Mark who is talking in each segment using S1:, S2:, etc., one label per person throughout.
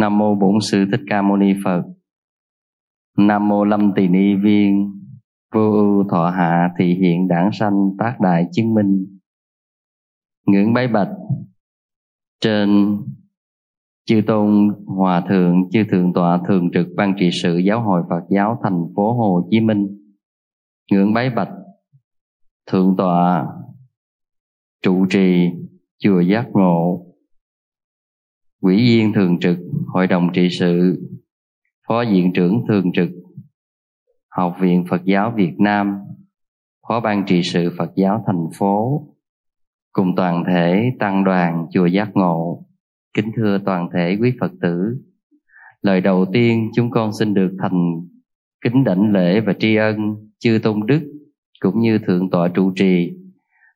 S1: Nam mô Bổn Sư Thích Ca Mâu Ni Phật. Nam mô Lâm Tỳ Ni Viên. Vô ưu thọ hạ thị hiện đảng sanh tác đại chứng minh. Ngưỡng bái bạch. Trên chư tôn hòa thượng, chư thượng tọa thường trực ban trị sự giáo hội Phật giáo thành phố Hồ Chí Minh ngưỡng bái bạch, thượng tọa, trụ trì, chùa giác ngộ quỹ viên thường trực, hội đồng trị sự, phó viện trưởng thường trực, học viện Phật giáo Việt Nam, phó ban trị sự Phật giáo thành phố, cùng toàn thể tăng đoàn chùa giác ngộ. Kính thưa toàn thể quý Phật tử, lời đầu tiên chúng con xin được thành kính đảnh lễ và tri ân chư tôn đức cũng như thượng tọa trụ trì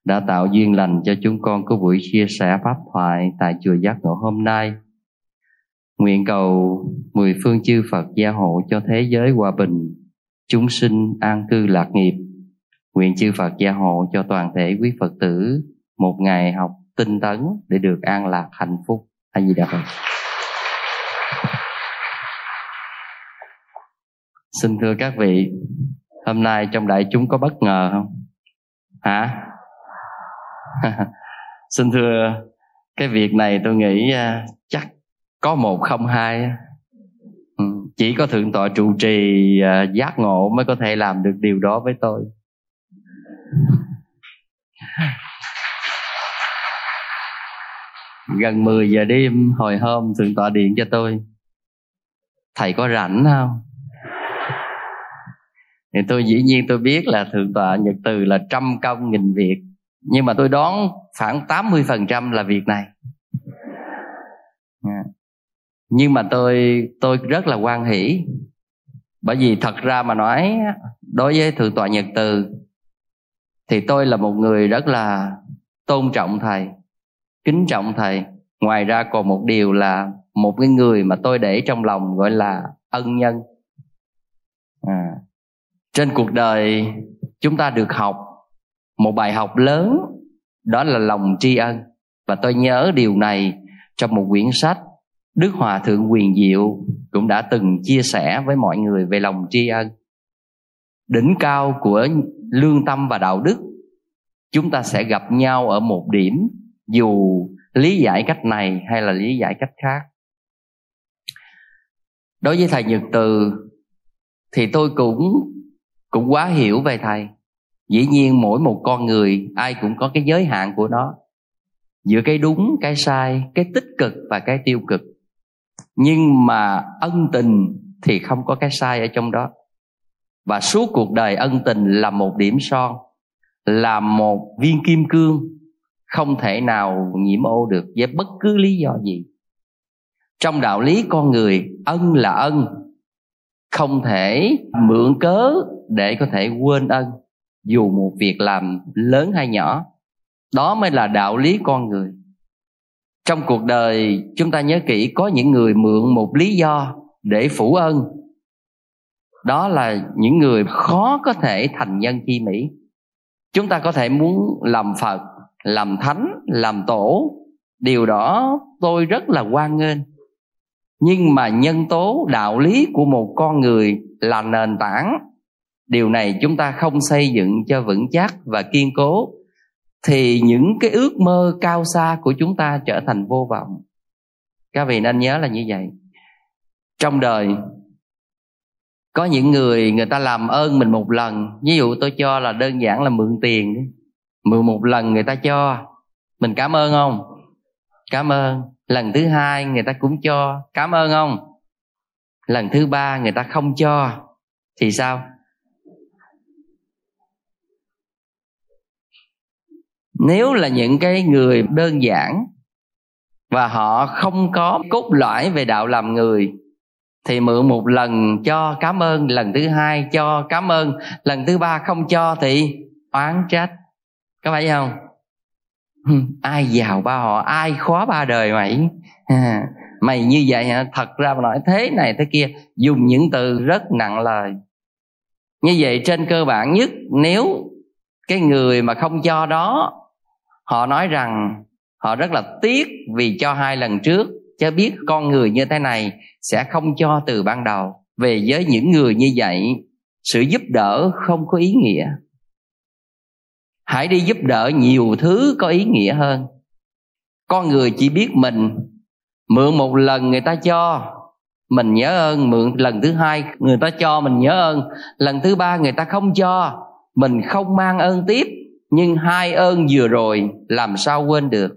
S1: đã tạo duyên lành cho chúng con có buổi chia sẻ pháp thoại tại chùa Giác Ngộ hôm nay. Nguyện cầu mười phương chư Phật gia hộ cho thế giới hòa bình, chúng sinh an cư lạc nghiệp. Nguyện chư Phật gia hộ cho toàn thể quý Phật tử một ngày học tinh tấn để được an lạc hạnh phúc. A Di Đà Phật. Xin thưa các vị, hôm nay trong đại chúng có bất ngờ không? Hả? Xin thưa, cái việc này tôi nghĩ à, chắc có một không hai. Ừ, chỉ có thượng tọa trụ trì à, giác ngộ mới có thể làm được điều đó với tôi. Gần 10 giờ đêm hồi hôm thượng tọa điện cho tôi. Thầy có rảnh không? Thì tôi dĩ nhiên tôi biết là thượng tọa Nhật Từ là trăm công nghìn việc. Nhưng mà tôi đoán khoảng 80% là việc này. Dạ. Nhưng mà tôi tôi rất là quan hỷ. Bởi vì thật ra mà nói, đối với thượng tọa nhật từ, thì tôi là một người rất là tôn trọng thầy, kính trọng thầy. Ngoài ra còn một điều là một cái người mà tôi để trong lòng gọi là ân nhân. À trên cuộc đời, chúng ta được học một bài học lớn, đó là lòng tri ân. Và tôi nhớ điều này trong một quyển sách đức hòa thượng quyền diệu cũng đã từng chia sẻ với mọi người về lòng tri ân. Đỉnh cao của lương tâm và đạo đức, chúng ta sẽ gặp nhau ở một điểm, dù lý giải cách này hay là lý giải cách khác. Đối với thầy nhật từ, thì tôi cũng cũng quá hiểu về thầy. Dĩ nhiên mỗi một con người, ai cũng có cái giới hạn của nó. Giữa cái đúng, cái sai, cái tích cực và cái tiêu cực. Nhưng mà ân tình thì không có cái sai ở trong đó. Và suốt cuộc đời ân tình là một điểm son, là một viên kim cương, không thể nào nhiễm ô được với bất cứ lý do gì. Trong đạo lý con người, ân là ân, không thể mượn cớ để có thể quên ân, dù một việc làm lớn hay nhỏ. Đó mới là đạo lý con người. Trong cuộc đời, chúng ta nhớ kỹ có những người mượn một lý do để phủ ân. Đó là những người khó có thể thành nhân chi mỹ. Chúng ta có thể muốn làm phật, làm thánh, làm tổ. Điều đó tôi rất là hoan nghênh. Nhưng mà nhân tố, đạo lý của một con người là nền tảng điều này chúng ta không xây dựng cho vững chắc và kiên cố, thì những cái ước mơ cao xa của chúng ta trở thành vô vọng. Các vị nên nhớ là như vậy. Trong đời, có những người người ta làm ơn mình một lần. Ví dụ tôi cho là đơn giản là mượn tiền mượn một lần người ta cho. Mình cảm ơn không? Cảm ơn. Lần thứ hai người ta cũng cho. Cảm ơn không? Lần thứ ba người ta không cho. Thì sao? Nếu là những cái người đơn giản và họ không có cốt lõi về đạo làm người thì mượn một lần cho cảm ơn lần thứ hai cho cảm ơn lần thứ ba không cho thì oán trách. Có phải không? Ai giàu ba họ ai khó ba đời mày? À, mày như vậy hả? Thật ra mà nói thế này thế kia dùng những từ rất nặng lời. Như vậy trên cơ bản nhất nếu cái người mà không cho đó họ nói rằng, họ rất là tiếc vì cho hai lần trước cho biết con người như thế này sẽ không cho từ ban đầu. Về với những người như vậy, sự giúp đỡ không có ý nghĩa. Hãy đi giúp đỡ nhiều thứ có ý nghĩa hơn. Con người chỉ biết mình, mượn một lần người ta cho, mình nhớ ơn. Mượn lần thứ hai người ta cho, mình nhớ ơn. Lần thứ ba người ta không cho, mình không mang ơn tiếp nhưng hai ơn vừa rồi, làm sao quên được?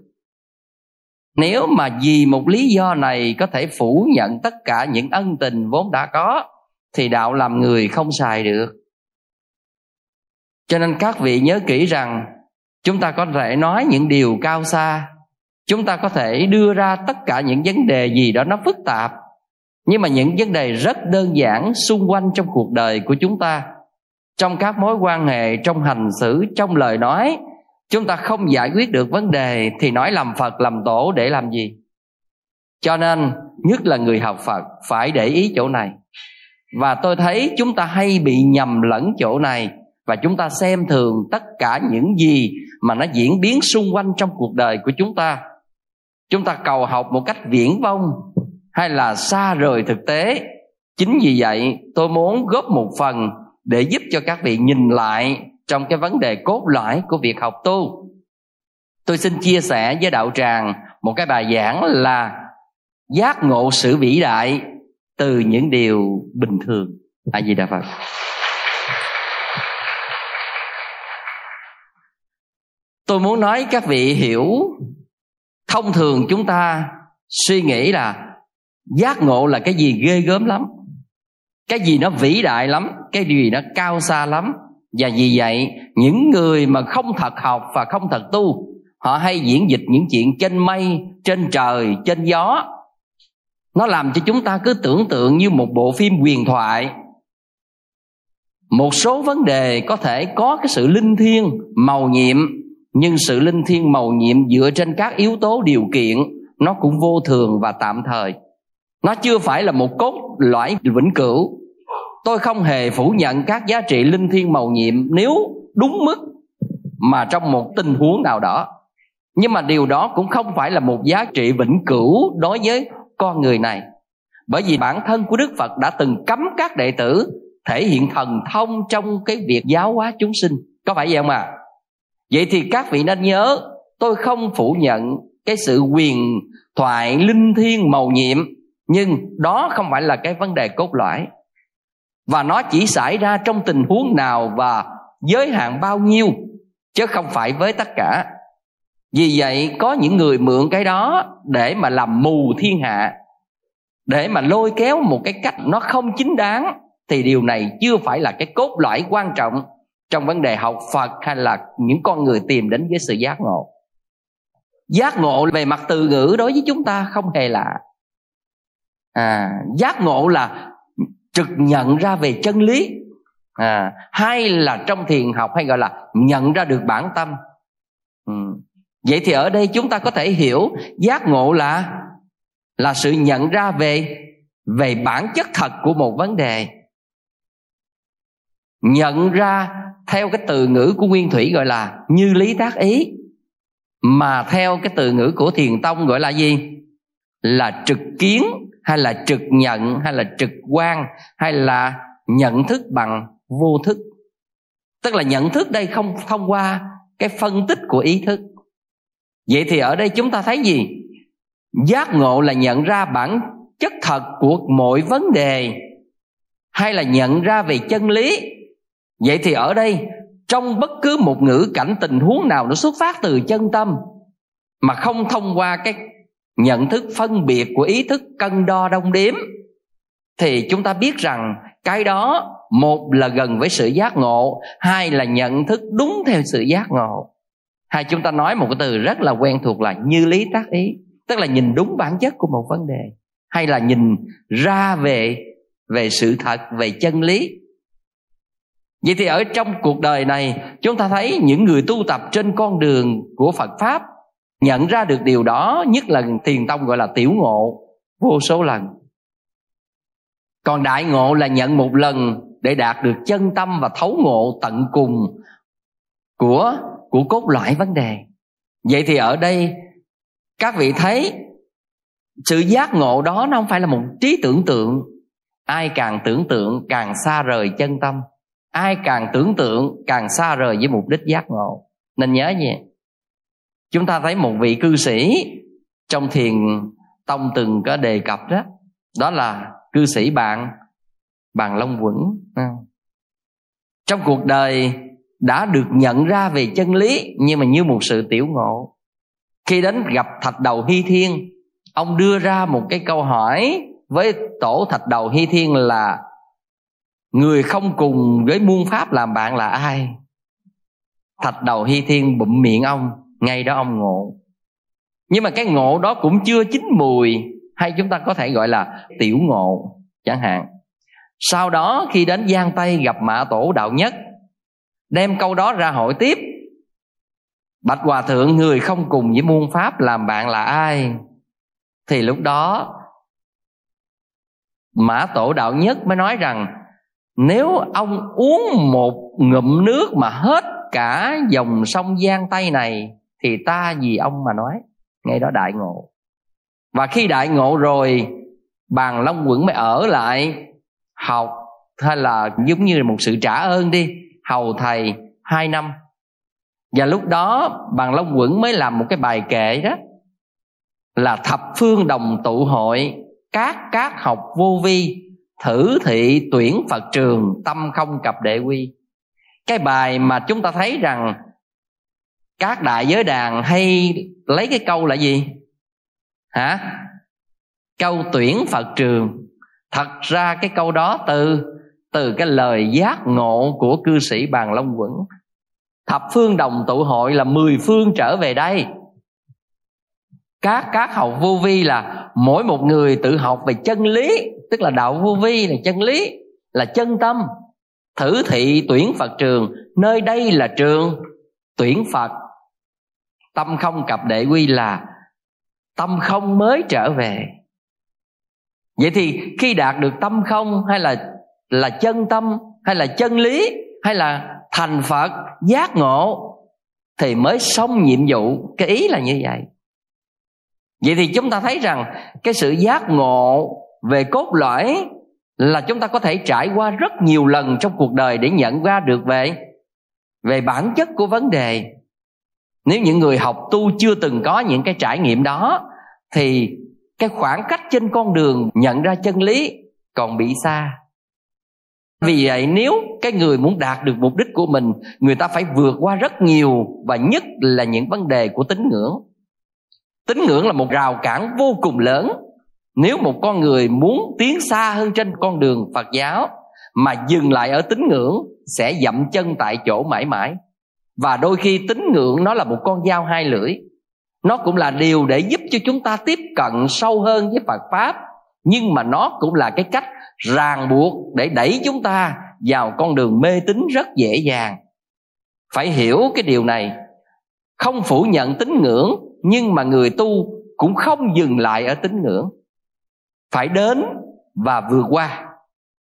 S1: Nếu mà vì một lý do này có thể phủ nhận tất cả những ân tình vốn đã có, thì đạo làm người không xài được. Cho nên các vị nhớ kỹ rằng, chúng ta có thể nói những điều cao xa, chúng ta có thể đưa ra tất cả những vấn đề gì đó nó phức tạp, nhưng mà những vấn đề rất đơn giản xung quanh trong cuộc đời của chúng ta trong các mối quan hệ, trong hành xử, trong lời nói, chúng ta không giải quyết được vấn đề thì nói làm phật làm tổ để làm gì? Cho nên, nhất là người học phật, phải để ý chỗ này. Và tôi thấy chúng ta hay bị nhầm lẫn chỗ này và chúng ta xem thường tất cả những gì mà nó diễn biến xung quanh trong cuộc đời của chúng ta. Chúng ta cầu học một cách viễn vông hay là xa rời thực tế? Chính vì vậy, tôi muốn góp một phần để giúp cho các vị nhìn lại trong cái vấn đề cốt lõi của việc học tu. Tôi xin chia sẻ với đạo tràng một cái bài giảng là giác ngộ sự vĩ đại từ những điều bình thường. A di đà phật. Tôi muốn nói các vị hiểu, thông thường chúng ta suy nghĩ là giác ngộ là cái gì ghê gớm lắm cái gì nó vĩ đại lắm, cái gì nó cao xa lắm. Và vì vậy, những người mà không thật học và không thật tu, họ hay diễn dịch những chuyện trên mây, trên trời, trên gió. Nó làm cho chúng ta cứ tưởng tượng như một bộ phim huyền thoại. Một số vấn đề có thể có cái sự linh thiêng, màu nhiệm. Nhưng sự linh thiêng, màu nhiệm dựa trên các yếu tố điều kiện, nó cũng vô thường và tạm thời. Nó chưa phải là một cốt lõi vĩnh cửu tôi không hề phủ nhận các giá trị linh thiêng màu nhiệm nếu đúng mức mà trong một tình huống nào đó. Nhưng mà điều đó cũng không phải là một giá trị vĩnh cửu đối với con người này. Bởi vì bản thân của đức phật đã từng cấm các đệ tử thể hiện thần thông trong cái việc giáo hóa chúng sinh. Có phải vậy không à vậy thì các vị nên nhớ, tôi không phủ nhận cái sự quyền thoại linh thiêng màu nhiệm, nhưng đó không phải là cái vấn đề cốt lõi và nó chỉ xảy ra trong tình huống nào và giới hạn bao nhiêu chứ không phải với tất cả. Vì vậy có những người mượn cái đó để mà làm mù thiên hạ để mà lôi kéo một cái cách nó không chính đáng thì điều này chưa phải là cái cốt lõi quan trọng trong vấn đề học phật hay là những con người tìm đến với sự giác ngộ. Giác ngộ về mặt từ ngữ đối với chúng ta không hề lạ. À, giác ngộ là trực nhận ra về chân lý. À, hay là trong thiền học hay gọi là nhận ra được bản tâm. Ừ. vậy thì ở đây chúng ta có thể hiểu giác ngộ là là sự nhận ra về về bản chất thật của một vấn đề. Nhận ra theo cái từ ngữ của nguyên thủy gọi là như lý tác ý mà theo cái từ ngữ của thiền tông gọi là gì? Là trực kiến hay là trực nhận, hay là trực quan, hay là nhận thức bằng vô thức. Tức là nhận thức đây không thông qua cái phân tích của ý thức. Vậy thì ở đây chúng ta thấy gì? Giác ngộ là nhận ra bản chất thật của mọi vấn đề, hay là nhận ra về chân lý. Vậy thì ở đây, trong bất cứ một ngữ cảnh tình huống nào nó xuất phát từ chân tâm, mà không thông qua cái nhận thức phân biệt của ý thức cân đo đong đếm, thì chúng ta biết rằng cái đó, một là gần với sự giác ngộ, hai là nhận thức đúng theo sự giác ngộ. Hay chúng ta nói một cái từ rất là quen thuộc là như lý tác ý, tức là nhìn đúng bản chất của một vấn đề, hay là nhìn ra về về sự thật, về chân lý. Vậy thì ở trong cuộc đời này, chúng ta thấy những người tu tập trên con đường của phật pháp nhận ra được điều đó, nhất là thiền tông gọi là tiểu ngộ, vô số lần. Còn đại ngộ là nhận một lần để đạt được chân tâm và thấu ngộ tận cùng của của cốt lõi vấn đề. Vậy thì ở đây, các vị thấy sự giác ngộ đó nó không phải là một trí tưởng tượng. Ai càng tưởng tượng, càng xa rời chân tâm. Ai càng tưởng tượng, càng xa rời với mục đích giác ngộ. Nên nhớ gì chúng ta thấy một vị cư sĩ trong thiền tông từng có đề cập đó. Đó là cư sĩ bạn bàn long quẩn. Trong cuộc đời đã được nhận ra về chân lý, nhưng mà như một sự tiểu ngộ. Khi đến gặp thạch đầu hy thiên, ông đưa ra một cái câu hỏi với tổ thạch đầu hy thiên là, người không cùng với muôn pháp làm bạn là ai? Thạch đầu hy thiên bụm miệng ông ngay đó ông ngộ. Nhưng mà cái ngộ đó cũng chưa chín mùi, hay chúng ta có thể gọi là tiểu ngộ, chẳng hạn. Sau đó khi đến giang tây gặp mã tổ đạo nhất, đem câu đó ra hội tiếp. Bạch hòa thượng, người không cùng với muôn pháp làm bạn là ai? Thì lúc đó, mã tổ đạo nhất mới nói rằng, nếu ông uống một ngụm nước mà hết cả dòng sông giang tây này thì ta vì ông mà nói, ngay đó đại ngộ. Và khi đại ngộ rồi, bàn long quẩn mới ở lại, học, hay là giống như là một sự trả ơn đi, hầu thầy hai năm. Và lúc đó, bàn long quẩn mới làm một cái bài kệ đó, là thập phương đồng tụ hội, các các học vô vi, thử thị tuyển phật trường, tâm không cập đệ quy. Cái bài mà chúng ta thấy rằng các đại giới đàn hay lấy cái câu là gì? Hả? Câu tuyển phật trường. Thật ra cái câu đó từ từ cái lời giác ngộ của cư sĩ bàn long quẩn. Thập phương đồng tụ hội là mười phương trở về đây. Các các học vô vi là mỗi một người tự học về chân lý, tức là đạo vô vi là chân lý, là chân tâm. Thử thị tuyển phật trường, nơi đây là trường tuyển phật tâm không cập đệ quy là tâm không mới trở về. Vậy thì khi đạt được tâm không, hay là là chân tâm, hay là chân lý, hay là thành phật giác ngộ, thì mới xong nhiệm vụ. Cái ý là như vậy. Vậy thì chúng ta thấy rằng cái sự giác ngộ về cốt lõi là chúng ta có thể trải qua rất nhiều lần trong cuộc đời để nhận ra được về về bản chất của vấn đề nếu những người học tu chưa từng có những cái trải nghiệm đó, thì cái khoảng cách trên con đường nhận ra chân lý còn bị xa. Vì vậy, nếu cái người muốn đạt được mục đích của mình, người ta phải vượt qua rất nhiều và nhất là những vấn đề của tín ngưỡng. Tín ngưỡng là một rào cản vô cùng lớn. Nếu một con người muốn tiến xa hơn trên con đường phật giáo mà dừng lại ở tín ngưỡng, sẽ dậm chân tại chỗ mãi mãi và đôi khi tín ngưỡng nó là một con dao hai lưỡi. Nó cũng là điều để giúp cho chúng ta tiếp cận sâu hơn với phật pháp. Nhưng mà nó cũng là cái cách ràng buộc để đẩy chúng ta vào con đường mê tín rất dễ dàng. Phải hiểu cái điều này. Không phủ nhận tín ngưỡng, nhưng mà người tu cũng không dừng lại ở tín ngưỡng. Phải đến và vượt qua.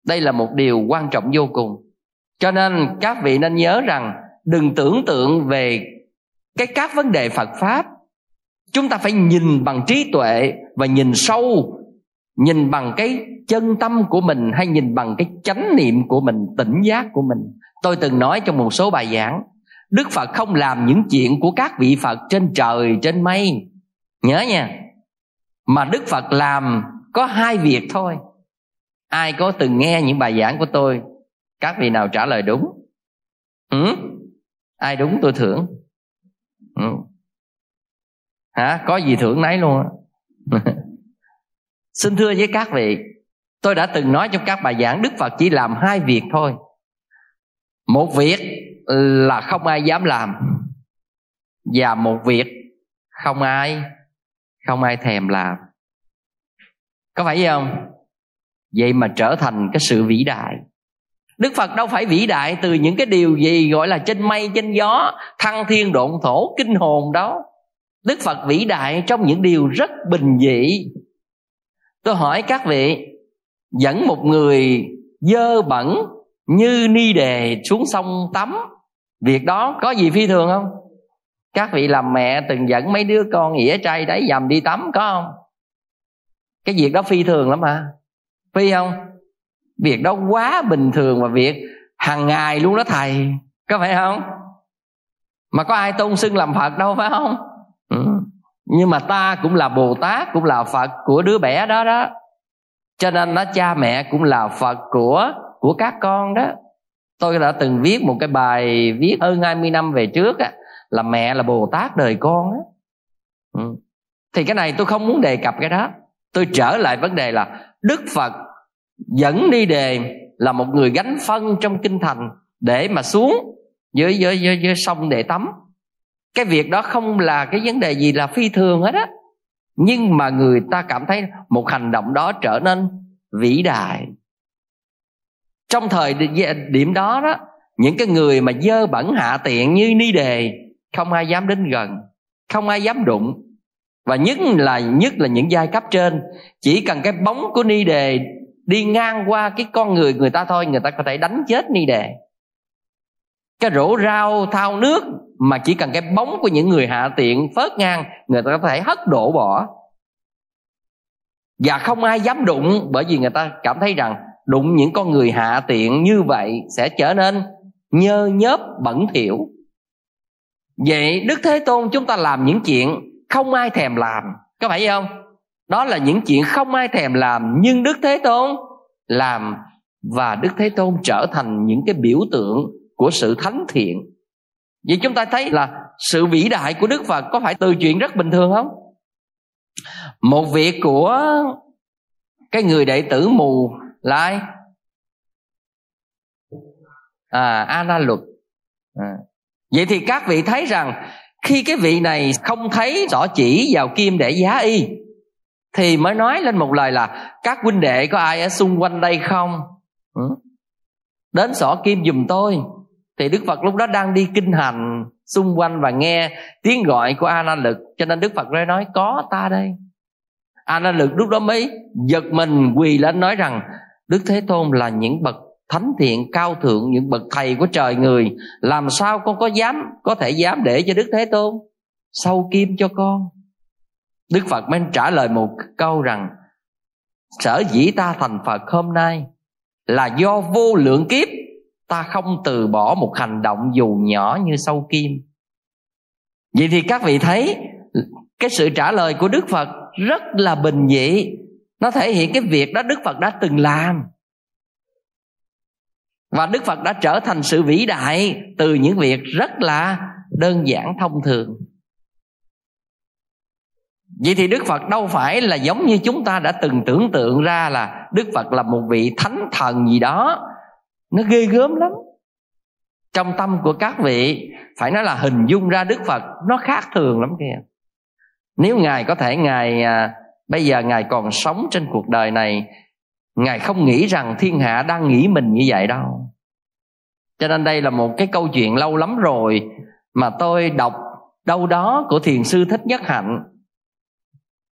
S1: Đây là một điều quan trọng vô cùng. Cho nên các vị nên nhớ rằng đừng tưởng tượng về cái các vấn đề phật pháp. Chúng ta phải nhìn bằng trí tuệ và nhìn sâu, nhìn bằng cái chân tâm của mình hay nhìn bằng cái chánh niệm của mình, tỉnh giác của mình. Tôi từng nói trong một số bài giảng, đức phật không làm những chuyện của các vị phật trên trời, trên mây. Nhớ nha, mà đức phật làm có hai việc thôi. Ai có từng nghe những bài giảng của tôi? Các vị nào trả lời đúng? Ừ? Ai đúng tôi thưởng. Ừ. hả? Có gì thưởng nấy luôn xin thưa với các vị, tôi đã từng nói trong các bài giảng, đức phật chỉ làm hai việc thôi. Một việc là không ai dám làm, và một việc không ai không ai thèm làm. Có phải không? Vậy mà trở thành cái sự vĩ đại đức phật đâu phải vĩ đại từ những cái điều gì gọi là trên mây, trên gió, thăng thiên, độn thổ, kinh hồn đó đức phật vĩ đại trong những điều rất bình dị. Tôi hỏi các vị, dẫn một người dơ bẩn như ni đề xuống sông tắm, việc đó có gì phi thường không? Các vị làm mẹ từng dẫn mấy đứa con ỉa trai đáy dầm đi tắm, có không? Cái việc đó phi thường lắm mà phi không? Việc đó quá bình thường và việc hàng ngày luôn đó thầy. Có phải không? Mà có ai tôn xưng làm phật đâu, phải không? Ừ. nhưng mà ta cũng là bồ tát, cũng là phật của đứa bé đó đó. Cho nên nó cha mẹ cũng là phật của của các con đó. Tôi đã từng viết một cái bài viết hơn 20 năm về trước á, là mẹ là bồ tát đời con á. Ừ. thì cái này tôi không muốn đề cập cái đó. Tôi trở lại vấn đề là đức phật dẫn đi đề là một người gánh phân trong kinh thành để mà xuống dưới dưới dưới, dưới sông để tắm. Cái việc đó không là cái vấn đề gì là phi thường hết á. Nhưng mà người ta cảm thấy một hành động đó trở nên vĩ đại. Trong thời điểm đó đó những cái người mà dơ bẩn hạ tiện như ni đề không ai dám đến gần không ai dám đụng. Và nhất là nhất là những giai cấp trên chỉ cần cái bóng của ni đề đi ngang qua cái con người người ta thôi, người ta có thể đánh chết ni đề. Cái rổ rau thao nước mà chỉ cần cái bóng của những người hạ tiện phớt ngang, người ta có thể hất đổ bỏ. Và không ai dám đụng, bởi vì người ta cảm thấy rằng đụng những con người hạ tiện như vậy sẽ trở nên nhơ nhớp, bẩn thỉu. Vậy đức thế tôn chúng ta làm những chuyện không ai thèm làm, có phải không? Đó là những chuyện không ai thèm làm, nhưng đức thế tôn làm và đức thế tôn trở thành những cái biểu tượng của sự thánh thiện. Vậy chúng ta thấy là sự vĩ đại của đức phật có phải từ chuyện rất bình thường không? Một việc của cái người đệ tử mù là ai à ana luật à. vậy thì các vị thấy rằng khi cái vị này không thấy rõ chỉ vào kim để giá y thì mới nói lên một lời là, các huynh đệ có ai ở xung quanh đây không? Ừ? đến xỏ kim giùm tôi. Thì đức phật lúc đó đang đi kinh hành, xung quanh và nghe tiếng gọi của a nan lực cho nên đức phật mới nói, có ta đây. A nan lực lúc đó mới giật mình, quỳ lên nói rằng, đức thế tôn là những bậc thánh thiện cao thượng, những bậc thầy của trời người. Làm sao con có dám, có thể dám để cho đức thế tôn sâu kim cho con? Đức phật mới trả lời một câu rằng, sở dĩ ta thành phật hôm nay là do vô lượng kiếp ta không từ bỏ một hành động dù nhỏ như sâu kim. Vậy thì các vị thấy, cái sự trả lời của đức phật rất là bình dị. Nó thể hiện cái việc đó đức phật đã từng làm. Và đức phật đã trở thành sự vĩ đại từ những việc rất là đơn giản thông thường vậy thì đức phật đâu phải là giống như chúng ta đã từng tưởng tượng ra là đức phật là một vị thánh thần gì đó. Nó ghê gớm lắm. Trong tâm của các vị phải nói là hình dung ra đức phật nó khác thường lắm kìa. Nếu ngài có thể ngài à, bây giờ ngài còn sống trên cuộc đời này ngài không nghĩ rằng thiên hạ đang nghĩ mình như vậy đâu. Cho nên đây là một cái câu chuyện lâu lắm rồi mà tôi đọc đâu đó của thiền sư thích nhất hạnh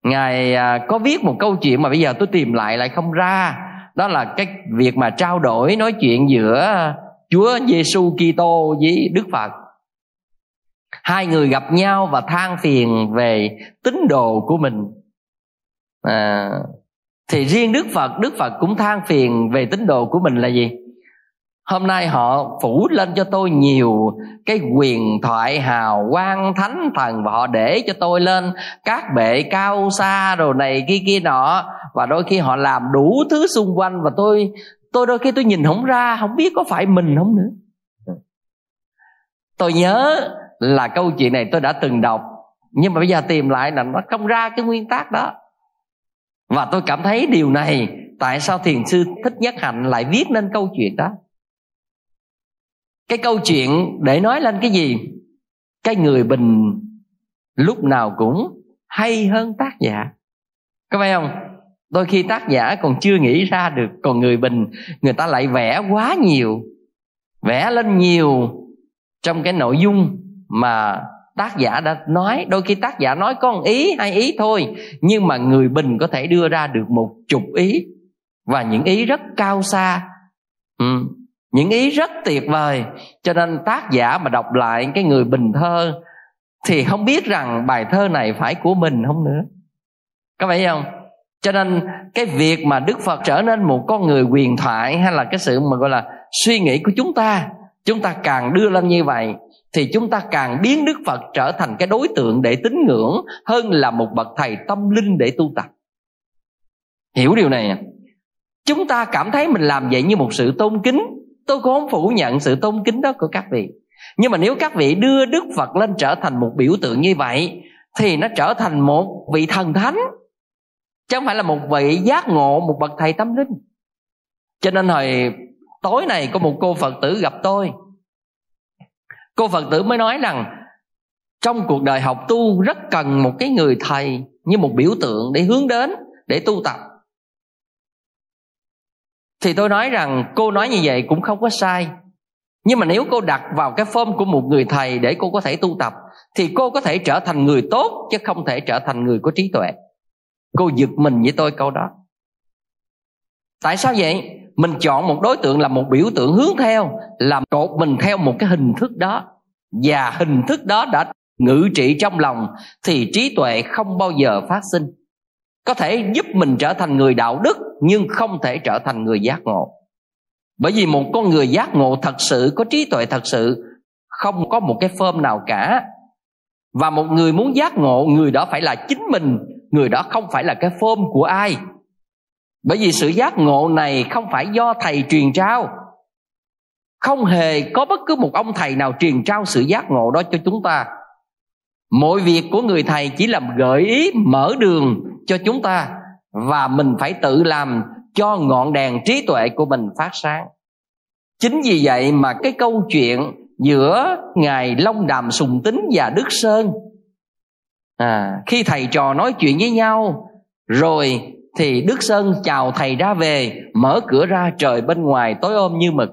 S1: ngài à, có viết một câu chuyện mà bây giờ tôi tìm lại lại không ra. Đó là cái việc mà trao đổi nói chuyện giữa Chúa Giêsu Kitô với Đức Phật. Hai người gặp nhau và than phiền về tín đồ của mình. À, thì riêng Đức Phật Đức Phật cũng than phiền về tín đồ của mình là gì? Hôm nay họ phủ lên cho tôi nhiều cái quyền thoại hào quang thánh thần và họ để cho tôi lên các bệ cao xa rồi này kia kia nọ. Và đôi khi họ làm đủ thứ xung quanh và tôi tôi đôi khi tôi nhìn không ra, không biết có phải mình không nữa. Tôi nhớ là câu chuyện này tôi đã từng đọc, nhưng mà bây giờ tìm lại là nó không ra cái nguyên tắc đó. Và tôi cảm thấy điều này, tại sao thiền sư thích nhất hạnh lại viết nên câu chuyện đó? Cái câu chuyện để nói lên cái gì? Cái người bình lúc nào cũng hay hơn tác giả. Có phải không? Đôi khi tác giả còn chưa nghĩ ra được, còn người bình, người ta lại vẽ quá nhiều, vẽ lên nhiều trong cái nội dung mà tác giả đã nói. Đôi khi tác giả nói có một ý, hai ý thôi, nhưng mà người bình có thể đưa ra được một chục ý, và những ý rất cao xa. Ừ những ý rất tuyệt vời. Cho nên tác giả mà đọc lại cái người bình thơ thì không biết rằng bài thơ này phải của mình không nữa. Có phải không? Cho nên cái việc mà đức phật trở nên một con người quyền thoại hay là cái sự mà gọi là suy nghĩ của chúng ta chúng ta càng đưa lên như vậy thì chúng ta càng biến đức phật trở thành cái đối tượng để tín ngưỡng hơn là một bậc thầy tâm linh để tu tập. Hiểu điều này à? chúng ta cảm thấy mình làm vậy như một sự tôn kính tôi cũng không phủ nhận sự tôn kính đó của các vị. Nhưng mà nếu các vị đưa đức phật lên trở thành một biểu tượng như vậy, thì nó trở thành một vị thần thánh. Chứ không phải là một vị giác ngộ, một bậc thầy tâm linh. Cho nên hồi tối này có một cô phật tử gặp tôi. Cô phật tử mới nói rằng, trong cuộc đời học tu rất cần một cái người thầy như một biểu tượng để hướng đến, để tu tập thì tôi nói rằng cô nói như vậy cũng không có sai. Nhưng mà nếu cô đặt vào cái form của một người thầy để cô có thể tu tập, thì cô có thể trở thành người tốt chứ không thể trở thành người có trí tuệ. Cô giật mình với tôi câu đó. Tại sao vậy? Mình chọn một đối tượng là một biểu tượng hướng theo, làm cột mình theo một cái hình thức đó. Và hình thức đó đã ngự trị trong lòng, thì trí tuệ không bao giờ phát sinh có thể giúp mình trở thành người đạo đức, nhưng không thể trở thành người giác ngộ. Bởi vì một con người giác ngộ thật sự, có trí tuệ thật sự, không có một cái phơm nào cả. Và một người muốn giác ngộ, người đó phải là chính mình, người đó không phải là cái phơm của ai. Bởi vì sự giác ngộ này không phải do thầy truyền trao. Không hề có bất cứ một ông thầy nào truyền trao sự giác ngộ đó cho chúng ta. Mọi việc của người thầy chỉ làm gợi ý mở đường cho chúng ta và mình phải tự làm cho ngọn đèn trí tuệ của mình phát sáng. Chính vì vậy mà cái câu chuyện giữa ngài long đàm sùng tính và đức sơn à, khi thầy trò nói chuyện với nhau rồi thì đức sơn chào thầy ra về mở cửa ra trời bên ngoài tối ôm như mực.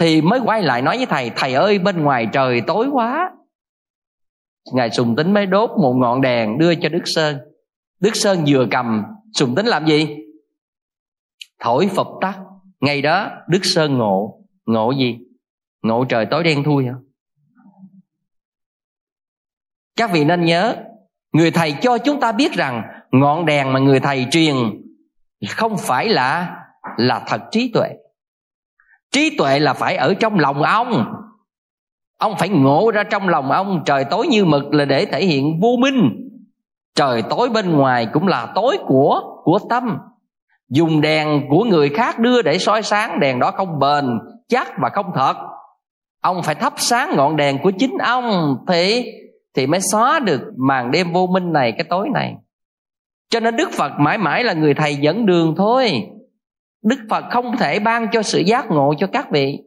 S1: Thì mới quay lại nói với thầy thầy ơi bên ngoài trời tối quá ngài sùng tính mới đốt một ngọn đèn đưa cho đức sơn. Đức sơn vừa cầm, sùng tính làm gì? Thổi phật tắt. Ngày đó, đức sơn ngộ. Ngộ gì? Ngộ trời tối đen thui hả? Các vị nên nhớ, người thầy cho chúng ta biết rằng ngọn đèn mà người thầy truyền không phải là là thật trí tuệ. Trí tuệ là phải ở trong lòng ông ông phải ngộ ra trong lòng ông, trời tối như mực là để thể hiện vô minh. Trời tối bên ngoài cũng là tối của của tâm. Dùng đèn của người khác đưa để soi sáng, đèn đó không bền, chắc và không thật. Ông phải thắp sáng ngọn đèn của chính ông thì thì mới xóa được màn đêm vô minh này, cái tối này. Cho nên đức phật mãi mãi là người thầy dẫn đường thôi. Đức phật không thể ban cho sự giác ngộ cho các vị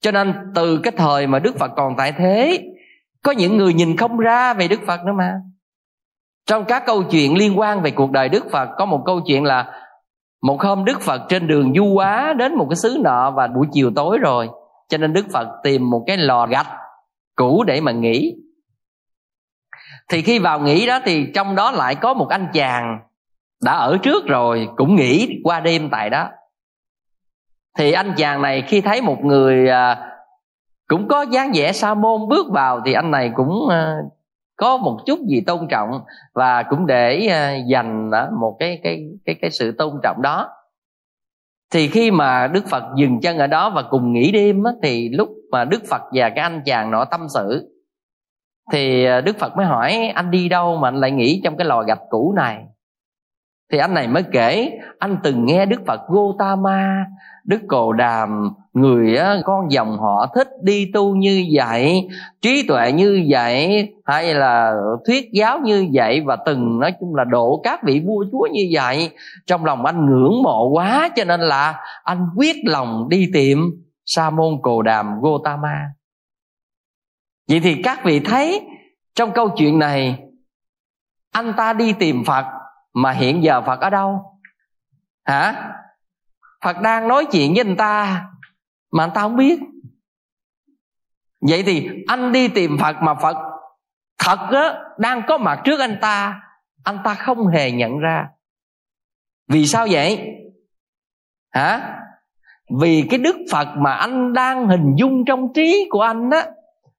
S1: cho nên từ cái thời mà đức phật còn tại thế, có những người nhìn không ra về đức phật nữa mà. Trong các câu chuyện liên quan về cuộc đời đức phật, có một câu chuyện là, một hôm đức phật trên đường du quá đến một cái xứ nọ và buổi chiều tối rồi, cho nên đức phật tìm một cái lò gạch cũ để mà nghỉ. Thì khi vào nghỉ đó thì trong đó lại có một anh chàng đã ở trước rồi, cũng nghỉ qua đêm tại đó thì anh chàng này khi thấy một người à, cũng có dáng vẻ sa môn bước vào thì anh này cũng à, có một chút gì tôn trọng và cũng để à, dành à, một cái cái cái cái sự tôn trọng đó. Thì khi mà đức phật dừng chân ở đó và cùng nghỉ đêm á, thì lúc mà đức phật và cái anh chàng nọ tâm sự thì à, đức phật mới hỏi anh đi đâu mà anh lại nghỉ trong cái lò gạch cũ này? Thì anh này mới kể, anh từng nghe đức phật gotama đức cồ đàm, người con dòng họ thích đi tu như vậy, trí tuệ như vậy, hay là thuyết giáo như vậy và từng, nói chung là độ các vị vua chúa như vậy. Trong lòng anh ngưỡng mộ quá cho nên là anh quyết lòng đi tìm sa môn cồ đàm gotama vậy thì các vị thấy trong câu chuyện này, anh ta đi tìm phật mà hiện giờ phật ở đâu? Hả? Phật đang nói chuyện với anh ta mà anh ta không biết. Vậy thì anh đi tìm phật mà phật thật á, đang có mặt trước anh ta anh ta không hề nhận ra. Vì sao vậy? Hả? Vì cái đức phật mà anh đang hình dung trong trí của anh á,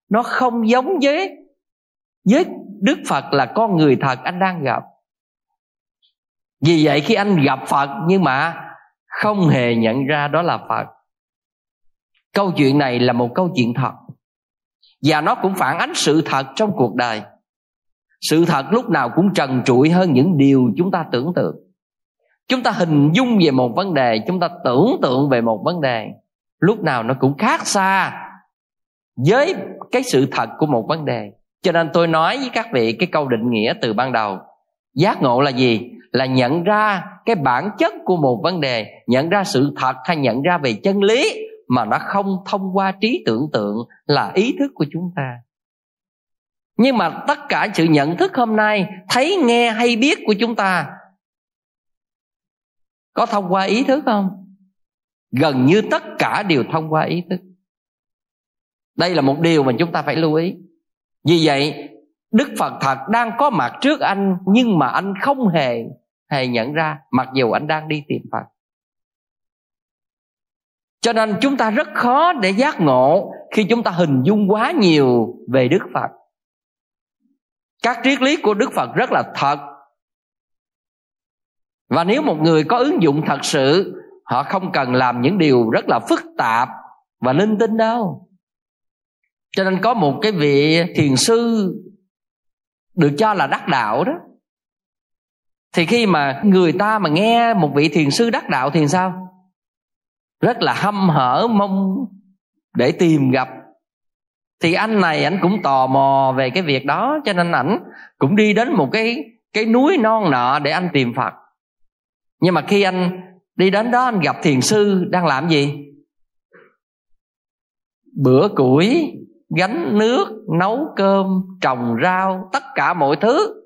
S1: nó không giống với với đức phật là con người thật anh đang gặp vì vậy khi anh gặp phật, nhưng mà không hề nhận ra đó là phật. Câu chuyện này là một câu chuyện thật. Và nó cũng phản ánh sự thật trong cuộc đời. Sự thật lúc nào cũng trần trụi hơn những điều chúng ta tưởng tượng. Chúng ta hình dung về một vấn đề, chúng ta tưởng tượng về một vấn đề. Lúc nào nó cũng khác xa với cái sự thật của một vấn đề. Cho nên tôi nói với các vị cái câu định nghĩa từ ban đầu. Giác ngộ là gì? Là nhận ra cái bản chất của một vấn đề, nhận ra sự thật hay nhận ra về chân lý mà nó không thông qua trí tưởng tượng là ý thức của chúng ta. Nhưng mà tất cả sự nhận thức hôm nay, thấy, nghe hay biết của chúng ta có thông qua ý thức không? Gần như tất cả đều thông qua ý thức. Đây là một điều mà chúng ta phải lưu ý. Vì vậy đức phật thật đang có mặt trước anh, nhưng mà anh không hề hề nhận ra, mặc dù anh đang đi tìm phật. Cho nên chúng ta rất khó để giác ngộ khi chúng ta hình dung quá nhiều về đức phật. Các triết lý của đức phật rất là thật. Và nếu một người có ứng dụng thật sự, họ không cần làm những điều rất là phức tạp và linh tinh đâu. Cho nên có một cái vị thiền sư được cho là đắc đạo đó. Thì khi mà người ta mà nghe một vị thiền sư đắc đạo thì sao? Rất là hâm hở mong để tìm gặp. Thì anh này anh cũng tò mò về cái việc đó, cho nên ảnh cũng đi đến một cái cái núi non nọ để anh tìm phật. Nhưng mà khi anh đi đến đó, anh gặp thiền sư đang làm gì? Bữa củi gánh nước nấu cơm trồng rau tất cả mọi thứ.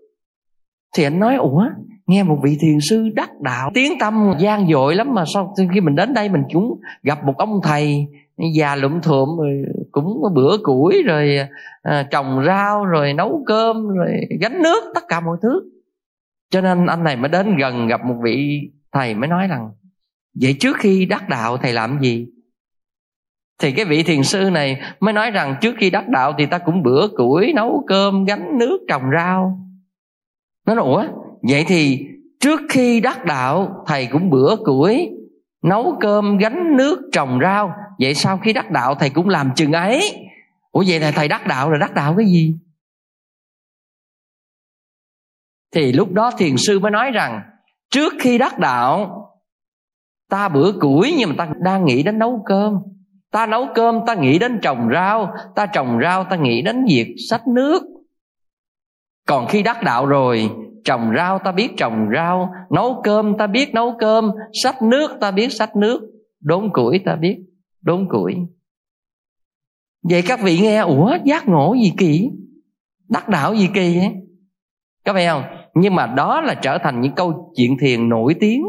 S1: Thì anh nói ủa nghe một vị thiền sư đắc đạo tiếng tâm gian dội lắm mà sau khi mình đến đây mình cũng gặp một ông thầy già lụm thuộm rồi cũng bữa củi rồi à, trồng rau rồi nấu cơm rồi gánh nước tất cả mọi thứ. Cho nên anh này mới đến gần gặp một vị thầy mới nói rằng vậy trước khi đắc đạo thầy làm gì? Thì cái vị thiền sư này mới nói rằng trước khi đắc đạo thì ta cũng bữa củi, nấu cơm, gánh nước, trồng rau. Nó nói, ủa? Vậy thì trước khi đắc đạo, thầy cũng bữa củi, nấu cơm, gánh nước, trồng rau. Vậy sau khi đắc đạo, thầy cũng làm chừng ấy. Ủa, vậy là thầy đắc đạo là đắc đạo cái gì? Thì lúc đó thiền sư mới nói rằng, trước khi đắc đạo, ta bữa củi nhưng mà ta đang nghĩ đến nấu cơm ta nấu cơm, ta nghĩ đến trồng rau, ta trồng rau, ta nghĩ đến việc sách nước. Còn khi đắc đạo rồi, trồng rau, ta biết trồng rau. Nấu cơm, ta biết nấu cơm. Sách nước, ta biết sách nước. Đốn củi, ta biết đốn củi. Vậy các vị nghe, ủa, giác ngộ gì kỳ đắc đạo gì kỳ ấy các vị không? Nhưng mà đó là trở thành những câu chuyện thiền nổi tiếng.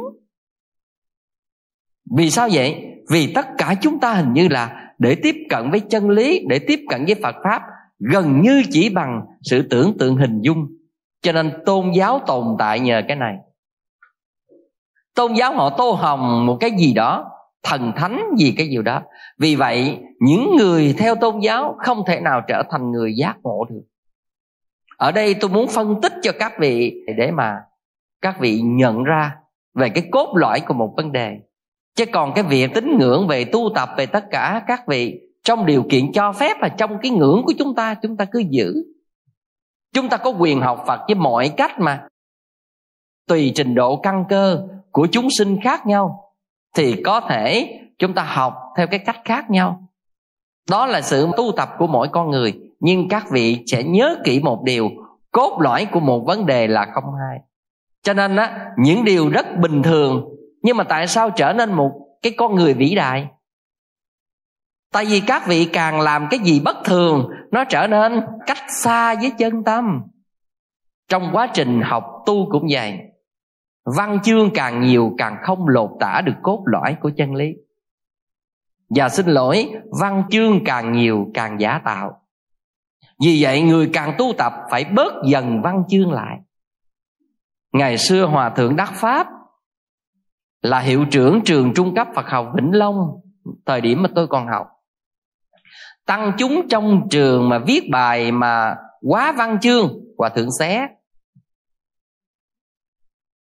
S1: Vì sao vậy? Vì tất cả chúng ta hình như là để tiếp cận với chân lý, để tiếp cận với phật pháp, gần như chỉ bằng sự tưởng tượng hình dung. Cho nên tôn giáo tồn tại nhờ cái này. Tôn giáo họ tô hồng một cái gì đó, thần thánh gì cái gì đó. Vì vậy, những người theo tôn giáo không thể nào trở thành người giác ngộ được. Ở đây tôi muốn phân tích cho các vị để mà các vị nhận ra về cái cốt lõi của một vấn đề chứ còn cái việc tín ngưỡng về tu tập về tất cả các vị, trong điều kiện cho phép và trong cái ngưỡng của chúng ta chúng ta cứ giữ. Chúng ta có quyền học phật với mọi cách mà. Tùy trình độ căn cơ của chúng sinh khác nhau, thì có thể chúng ta học theo cái cách khác nhau. Đó là sự tu tập của mỗi con người, nhưng các vị sẽ nhớ kỹ một điều, cốt lõi của một vấn đề là không hai cho nên á, những điều rất bình thường nhưng mà tại sao trở nên một cái con người vĩ đại? Tại vì các vị càng làm cái gì bất thường, nó trở nên cách xa với chân tâm. Trong quá trình học tu cũng vậy. Văn chương càng nhiều càng không lột tả được cốt lõi của chân lý. Và xin lỗi, văn chương càng nhiều càng giả tạo. Vì vậy người càng tu tập phải bớt dần văn chương lại. Ngày xưa hòa thượng đắc pháp là hiệu trưởng trường trung cấp phật học vĩnh long, thời điểm mà tôi còn học. Tăng chúng trong trường mà viết bài mà quá văn chương, hòa thượng xé.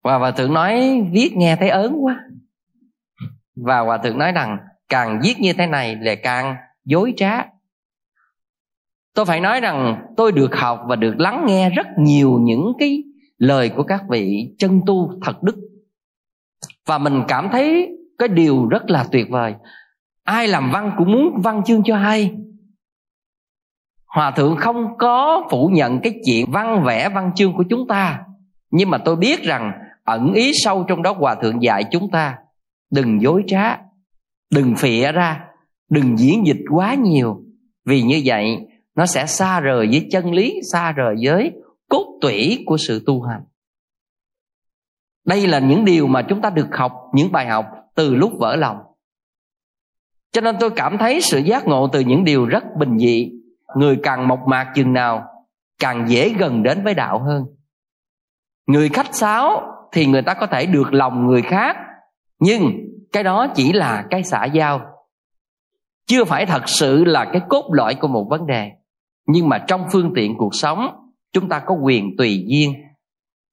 S1: Và hòa thượng nói, viết nghe thấy ớn quá. Và hòa thượng nói rằng, càng viết như thế này là càng dối trá. Tôi phải nói rằng, tôi được học và được lắng nghe rất nhiều những cái lời của các vị chân tu thật đức và mình cảm thấy cái điều rất là tuyệt vời. Ai làm văn cũng muốn văn chương cho hay. Hòa thượng không có phủ nhận cái chuyện văn vẽ, văn chương của chúng ta. Nhưng mà tôi biết rằng ẩn ý sâu trong đó hòa thượng dạy chúng ta, đừng dối trá, đừng phịa ra, đừng diễn dịch quá nhiều. Vì như vậy, nó sẽ xa rời với chân lý, xa rời với cốt tủy của sự tu hành đây là những điều mà chúng ta được học, những bài học từ lúc vỡ lòng. Cho nên tôi cảm thấy sự giác ngộ từ những điều rất bình dị. Người càng mộc mạc chừng nào, càng dễ gần đến với đạo hơn. Người khách sáo thì người ta có thể được lòng người khác, nhưng cái đó chỉ là cái xã giao. Chưa phải thật sự là cái cốt lõi của một vấn đề, nhưng mà trong phương tiện cuộc sống, chúng ta có quyền tùy duyên.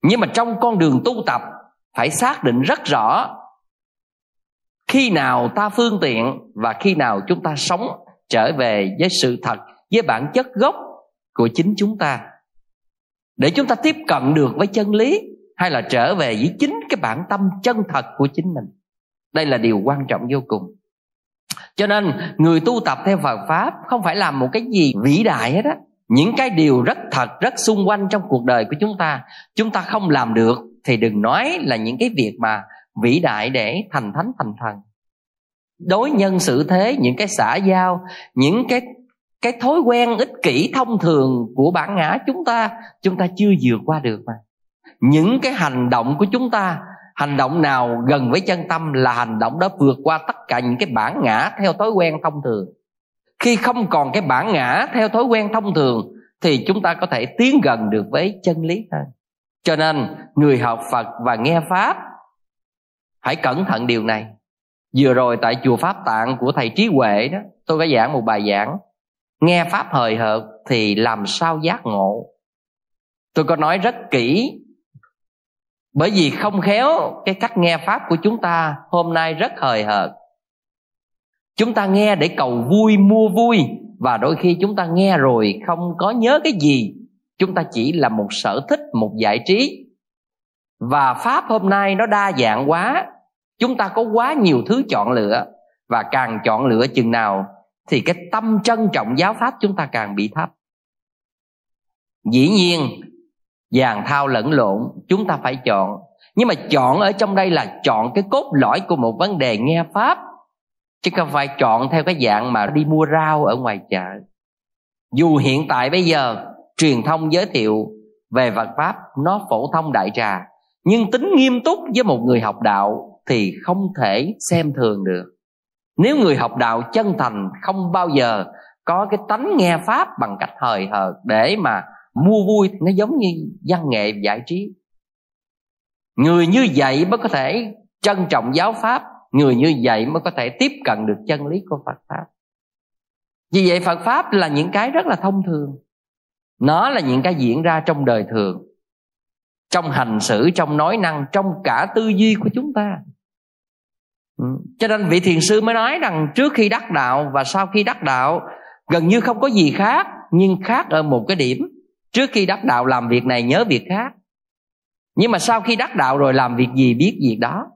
S1: Nhưng mà trong con đường tu tập phải xác định rất rõ khi nào ta phương tiện và khi nào chúng ta sống trở về với sự thật, với bản chất gốc của chính chúng ta. Để chúng ta tiếp cận được với chân lý hay là trở về với chính cái bản tâm chân thật của chính mình. Đây là điều quan trọng vô cùng. Cho nên, người tu tập theo Phật pháp không phải làm một cái gì vĩ đại hết á. Những cái điều rất thật, rất xung quanh trong cuộc đời của chúng ta chúng ta không làm được thì đừng nói là những cái việc mà vĩ đại để thành thánh, thành thần. Đối nhân xử thế, những cái xã giao, những cái cái thói quen ích kỷ thông thường của bản ngã chúng ta chúng ta chưa vượt qua được mà. Những cái hành động của chúng ta, hành động nào gần với chân tâm là hành động đó vượt qua tất cả những cái bản ngã theo thói quen thông thường. Khi không còn cái bản ngã theo thói quen thông thường, thì chúng ta có thể tiến gần được với chân lý hơn cho nên, người học phật và nghe pháp, hãy cẩn thận điều này. Vừa rồi tại chùa pháp tạng của thầy trí huệ đó, tôi có giảng một bài giảng, nghe pháp hời hợt thì làm sao giác ngộ. Tôi có nói rất kỹ, bởi vì không khéo cái cách nghe pháp của chúng ta hôm nay rất hời hợt. Chúng ta nghe để cầu vui, mua vui, và đôi khi chúng ta nghe rồi không có nhớ cái gì chúng ta chỉ là một sở thích, một giải trí. Và pháp hôm nay nó đa dạng quá. Chúng ta có quá nhiều thứ chọn lựa. Và càng chọn lựa chừng nào, thì cái tâm trân trọng giáo pháp chúng ta càng bị thấp. Dĩ nhiên, vàng thao lẫn lộn, chúng ta phải chọn. Nhưng mà chọn ở trong đây là chọn cái cốt lõi của một vấn đề nghe pháp. Chứ không phải chọn theo cái dạng mà đi mua rau ở ngoài chợ. Dù hiện tại bây giờ truyền thông giới thiệu về Phật pháp, nó phổ thông đại trà. Nhưng tính nghiêm túc với một người học đạo thì không thể xem thường được. Nếu người học đạo chân thành, không bao giờ có cái tánh nghe pháp bằng cách hời hợt để mà mua vui, nó giống như văn nghệ giải trí. Người như vậy mới có thể trân trọng giáo pháp, người như vậy mới có thể tiếp cận được chân lý của phật pháp. Vì vậy phật pháp là những cái rất là thông thường nó là những cái diễn ra trong đời thường, trong hành xử, trong nói năng, trong cả tư duy của chúng ta. Ừ. Cho nên vị thiền sư mới nói rằng trước khi đắc đạo và sau khi đắc đạo, gần như không có gì khác, nhưng khác ở một cái điểm. Trước khi đắc đạo làm việc này nhớ việc khác. Nhưng mà sau khi đắc đạo rồi làm việc gì biết việc đó.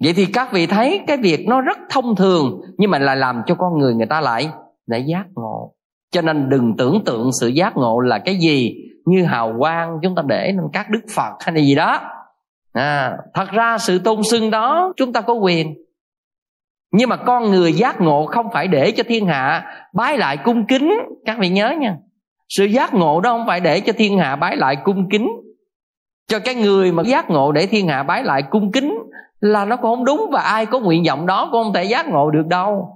S1: Vậy thì các vị thấy cái việc nó rất thông thường, nhưng mà lại làm cho con người người ta lại lại giác ngộ cho nên đừng tưởng tượng sự giác ngộ là cái gì như hào quang chúng ta để lên các đức phật hay là gì đó. À, thật ra sự tôn xưng đó chúng ta có quyền. Nhưng mà con người giác ngộ không phải để cho thiên hạ bái lại cung kính. Các vị nhớ nha. Sự giác ngộ đó không phải để cho thiên hạ bái lại cung kính. Cho cái người mà giác ngộ để thiên hạ bái lại cung kính là nó cũng không đúng và ai có nguyện vọng đó cũng không thể giác ngộ được đâu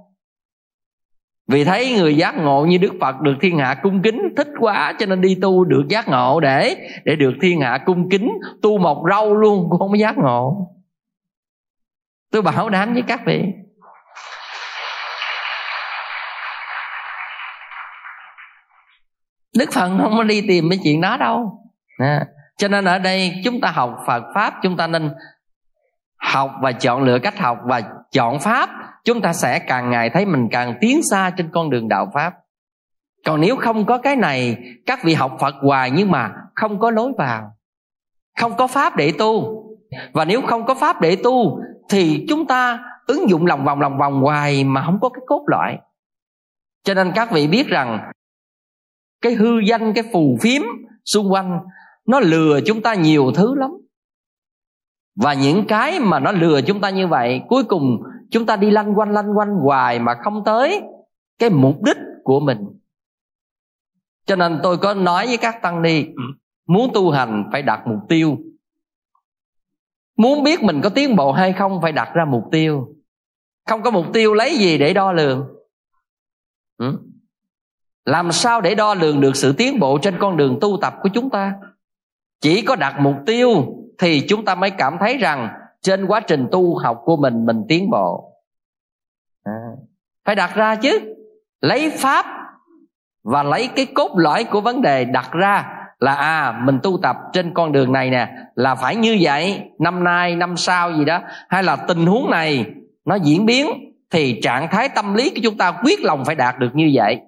S1: vì thấy người giác ngộ như đức phật được thiên hạ cung kính, thích quá cho nên đi tu được giác ngộ để để được thiên hạ cung kính, tu mọc râu luôn cũng không có giác ngộ tôi bảo đảm với các vị đức phật không có đi tìm cái chuyện đó đâu à. cho nên ở đây chúng ta học phật pháp, chúng ta nên học và chọn lựa cách học và chọn pháp, chúng ta sẽ càng ngày thấy mình càng tiến xa trên con đường đạo pháp. Còn nếu không có cái này, các vị học phật hoài nhưng mà không có lối vào, không có pháp để tu. Và nếu không có pháp để tu, thì chúng ta ứng dụng lòng vòng lòng vòng hoài mà không có cái cốt lõi. Cho nên các vị biết rằng, cái hư danh, cái phù phiếm xung quanh, nó lừa chúng ta nhiều thứ lắm và những cái mà nó lừa chúng ta như vậy, cuối cùng chúng ta đi lanh quanh lanh quanh hoài mà không tới cái mục đích của mình. Cho nên tôi có nói với các tăng ni, muốn tu hành phải đặt mục tiêu. Muốn biết mình có tiến bộ hay không phải đặt ra mục tiêu. Không có mục tiêu lấy gì để đo lường. Ừ? làm sao để đo lường được sự tiến bộ trên con đường tu tập của chúng ta? Chỉ có đặt mục tiêu thì chúng ta mới cảm thấy rằng trên quá trình tu học của mình mình tiến bộ. À, phải đặt ra chứ. Lấy pháp và lấy cái cốt lõi của vấn đề đặt ra là à mình tu tập trên con đường này nè là phải như vậy năm nay năm sau gì đó. Hay là tình huống này nó diễn biến thì trạng thái tâm lý của chúng ta quyết lòng phải đạt được như vậy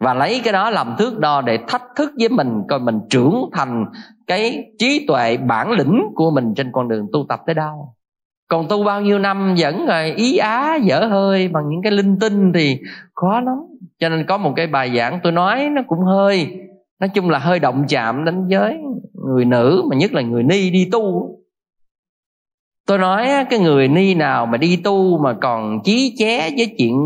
S1: và lấy cái đó làm thước đo để thách thức với mình, coi mình trưởng thành cái trí tuệ bản lĩnh của mình trên con đường tu tập tới đâu. Còn tu bao nhiêu năm vẫn rồi ý á dở hơi bằng những cái linh tinh thì khó lắm. Cho nên có một cái bài giảng tôi nói nó cũng hơi, nói chung là hơi động chạm đến giới người nữ, mà nhất là người ni đi tu tôi nói cái người ni nào mà đi tu mà còn chí ché với chuyện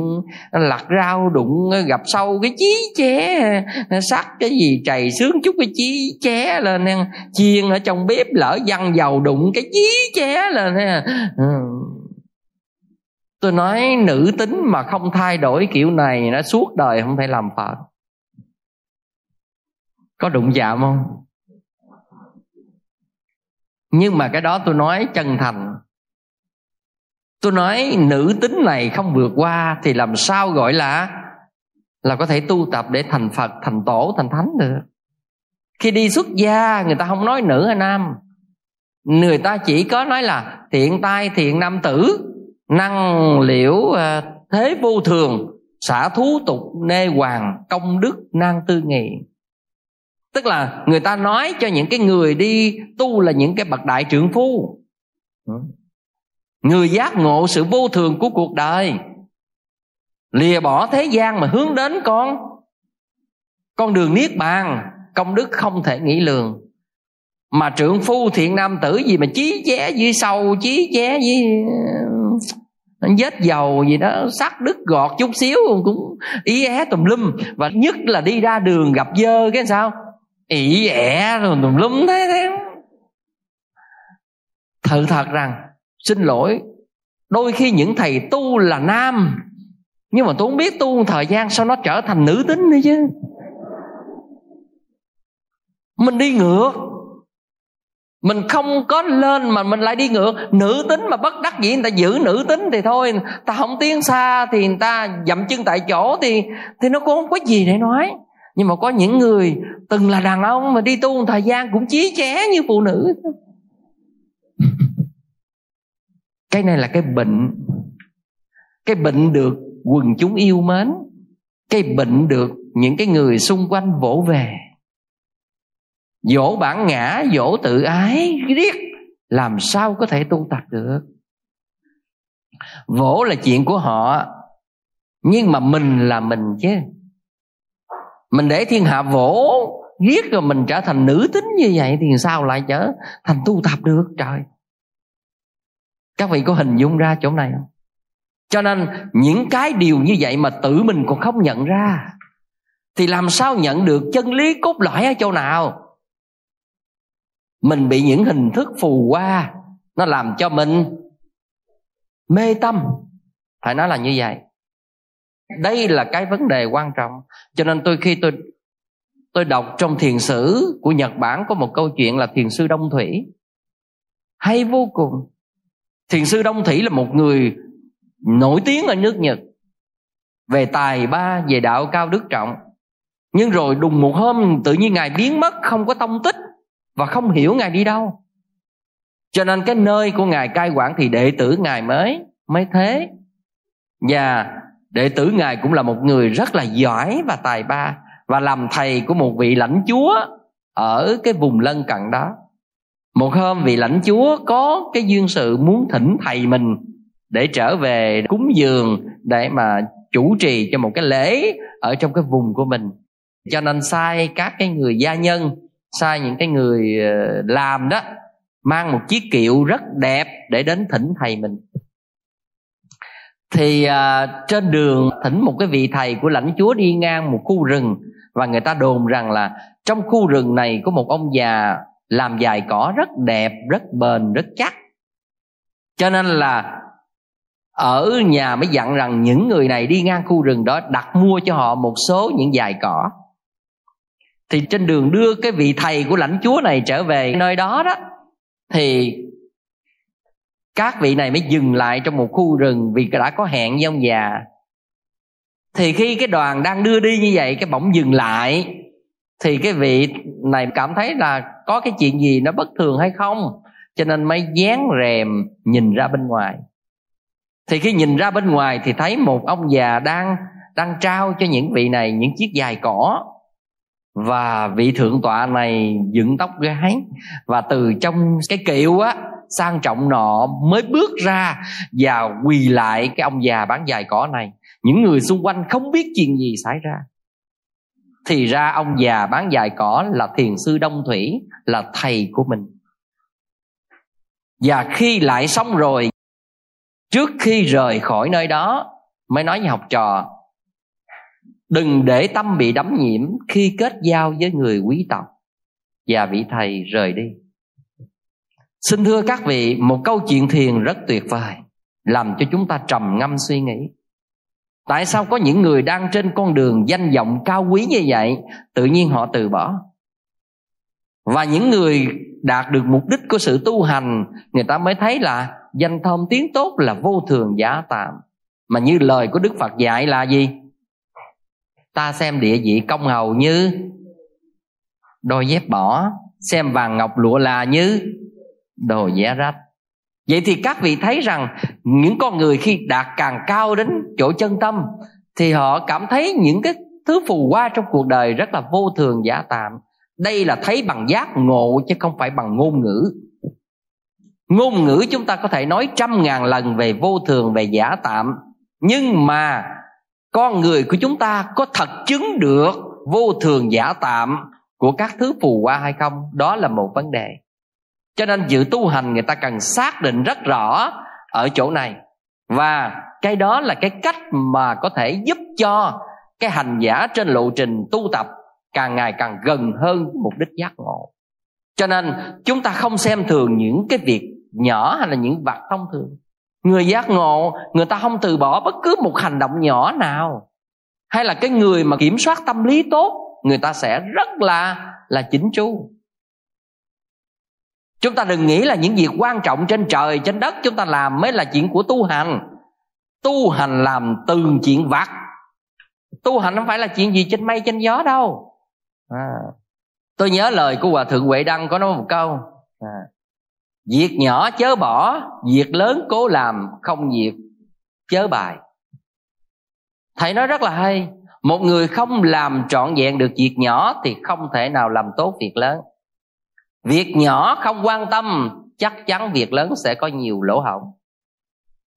S1: lặt rau đụng gặp sâu cái chí ché sắc cái gì trầy sướng chút cái chí ché lên chiên ở trong bếp lỡ văng dầu đụng cái chí ché lên ừ. tôi nói nữ tính mà không thay đổi kiểu này nó suốt đời không thể làm phật. Có đụng chạm không? Nhưng mà cái đó tôi nói chân thành tôi nói, nữ tính này không vượt qua thì làm sao gọi là là có thể tu tập để thành phật, thành tổ, thành thánh được? Khi đi xuất gia, người ta không nói nữ hay nam. Người ta chỉ có nói là thiện tai, thiện nam tử, năng liễu ờ, thế vô thường, xả thú tục, nê hoàng, công đức, nan tư nghị. Tức là người ta nói cho những cái người đi tu là những cái bậc đại trưởng phu người giác ngộ sự vô thường của cuộc đời. Lìa bỏ thế gian mà hướng đến con. Con đường niết bàn, công đức không thể nghĩ lường. Mà trưởng phu thiện nam tử gì mà chí ché dưới sâu, chí ché với ờ, vết dầu gì đó, sắc đứt gọt chút xíu cũng ý é tùm lum. Và nhất là đi ra đường gặp dơ cái sao? Ỉ ẻ rồi tùm lum thế thế. Thật thật rằng xin lỗi. Đôi khi những thầy tu là nam, nhưng mà tôi không biết tu một thời gian sao nó trở thành nữ tính nữa chứ. Mình đi ngược. Mình không có lên mà mình lại đi ngược. Nữ tính mà bất đắc dĩ, người ta giữ nữ tính thì thôi ta không tiến xa thì người ta dậm chân tại chỗ thì thì nó cũng không có gì để nói. Nhưng mà có những người từng là đàn ông mà đi tu một thời gian cũng chí ché như phụ nữ. cái này là cái bệnh. Cái bệnh được quần chúng yêu mến. Cái bệnh được những cái người xung quanh vỗ về. Dỗ bản ngã, dỗ tự ái, riết, làm sao có thể tu tập được? Vỗ là chuyện của họ, nhưng mà mình là mình chứ. Mình để thiên hạ vỗ, riết rồi mình trở thành nữ tính như vậy thì sao lại trở thành tu tập được? Trời các vị có hình dung ra chỗ này không? Cho nên, những cái điều như vậy mà tự mình còn không nhận ra, thì làm sao nhận được chân lý cốt lõi ở chỗ nào? Mình bị những hình thức phù qua nó làm cho mình mê tâm. Phải nói là như vậy. Đây là cái vấn đề quan trọng. Cho nên tôi khi tôi tôi đọc trong thiền sử của nhật bản có một câu chuyện là thiền sư đông thủy. Hay vô cùng thiền sư đông thủy là một người nổi tiếng ở nước nhật về tài ba, về đạo cao đức trọng. Nhưng rồi đùng một hôm, tự nhiên ngài biến mất, không có tông tích và không hiểu ngài đi đâu. Cho nên cái nơi của ngài cai quản thì đệ tử ngài mới mới thế. Và đệ tử ngài cũng là một người rất là giỏi và tài ba và làm thầy của một vị lãnh chúa ở cái vùng lân cận đó một hôm vị lãnh chúa có cái duyên sự muốn thỉnh thầy mình để trở về cúng dường để mà chủ trì cho một cái lễ ở trong cái vùng của mình. Cho nên sai các cái người gia nhân sai những cái người ờ, làm đó mang một chiếc kiệu rất đẹp để đến thỉnh thầy mình. Thì uh, trên đường thỉnh một cái vị thầy của lãnh chúa đi ngang một khu rừng và người ta đồn rằng là trong khu rừng này có một ông già làm dài cỏ rất đẹp, rất bền, rất chắc. Cho nên là ở nhà mới dặn rằng những người này đi ngang khu rừng đó đặt mua cho họ một số những dài cỏ. Thì trên đường đưa cái vị thầy của lãnh chúa này trở về nơi đó đó, thì các vị này mới dừng lại trong một khu rừng vì đã có hẹn với ông già. Thì khi cái đoàn đang đưa đi như vậy, cái bỗng dừng lại thì cái vị này cảm thấy là có cái chuyện gì nó bất thường hay không? Cho nên mới dán rèm nhìn ra bên ngoài. Thì khi nhìn ra bên ngoài thì thấy một ông già đang đang trao cho những vị này những chiếc dài cỏ. Và vị thượng tọa này dựng tóc gái và từ trong cái kiệu á, sang trọng nọ mới bước ra và quỳ lại cái ông già bán dài cỏ này. Những người xung quanh không biết chuyện gì xảy ra thì ra ông già bán dài cỏ là thiền sư đông thủy, là thầy của mình. Và khi lại xong rồi, trước khi rời khỏi nơi đó, mới nói với học trò, đừng để tâm bị đắm nhiễm khi kết giao với người quý tộc. Và vị thầy rời đi. Xin thưa các vị, một câu chuyện thiền rất tuyệt vời, làm cho chúng ta trầm ngâm suy nghĩ tại sao có những người đang trên con đường danh vọng cao quý như vậy? Tự nhiên họ từ bỏ. Và những người đạt được mục đích của sự tu hành, người ta mới thấy là danh thơm tiếng tốt là vô thường giả tạm. Mà như lời của đức phật dạy là gì? Ta xem địa vị công hầu như đôi dép bỏ, xem vàng ngọc lụa là như đồ vẽ rách vậy thì các vị thấy rằng những con người khi đạt càng cao đến chỗ chân tâm thì họ cảm thấy những cái thứ phù hoa trong cuộc đời rất là vô thường giả tạm. Đây là thấy bằng giác ngộ chứ không phải bằng ngôn ngữ. Ngôn ngữ chúng ta có thể nói trăm ngàn lần về vô thường, về giả tạm. Nhưng mà con người của chúng ta có thật chứng được vô thường giả tạm của các thứ phù hoa hay không? Đó là một vấn đề cho nên dự tu hành người ta cần xác định rất rõ ở chỗ này. Và cái đó là cái cách mà có thể giúp cho cái hành giả trên lộ trình tu tập càng ngày càng gần hơn mục đích giác ngộ. Cho nên chúng ta không xem thường những cái việc nhỏ hay là những vật thông thường. Người giác ngộ, người ta không từ bỏ bất cứ một hành động nhỏ nào. Hay là cái người mà kiểm soát tâm lý tốt, người ta sẽ rất là là chính chu chúng ta đừng nghĩ là những việc quan trọng trên trời, trên đất chúng ta làm mới là chuyện của tu hành tu hành làm từng chuyện vặt tu hành không phải là chuyện gì trên mây, trên gió đâu à. tôi nhớ lời của hòa thượng huệ đăng có nói một câu à. việc nhỏ chớ bỏ, việc lớn cố làm, không việc chớ bài thầy nói rất là hay, một người không làm trọn vẹn được việc nhỏ thì không thể nào làm tốt việc lớn việc nhỏ không quan tâm chắc chắn việc lớn sẽ có nhiều lỗ hổng.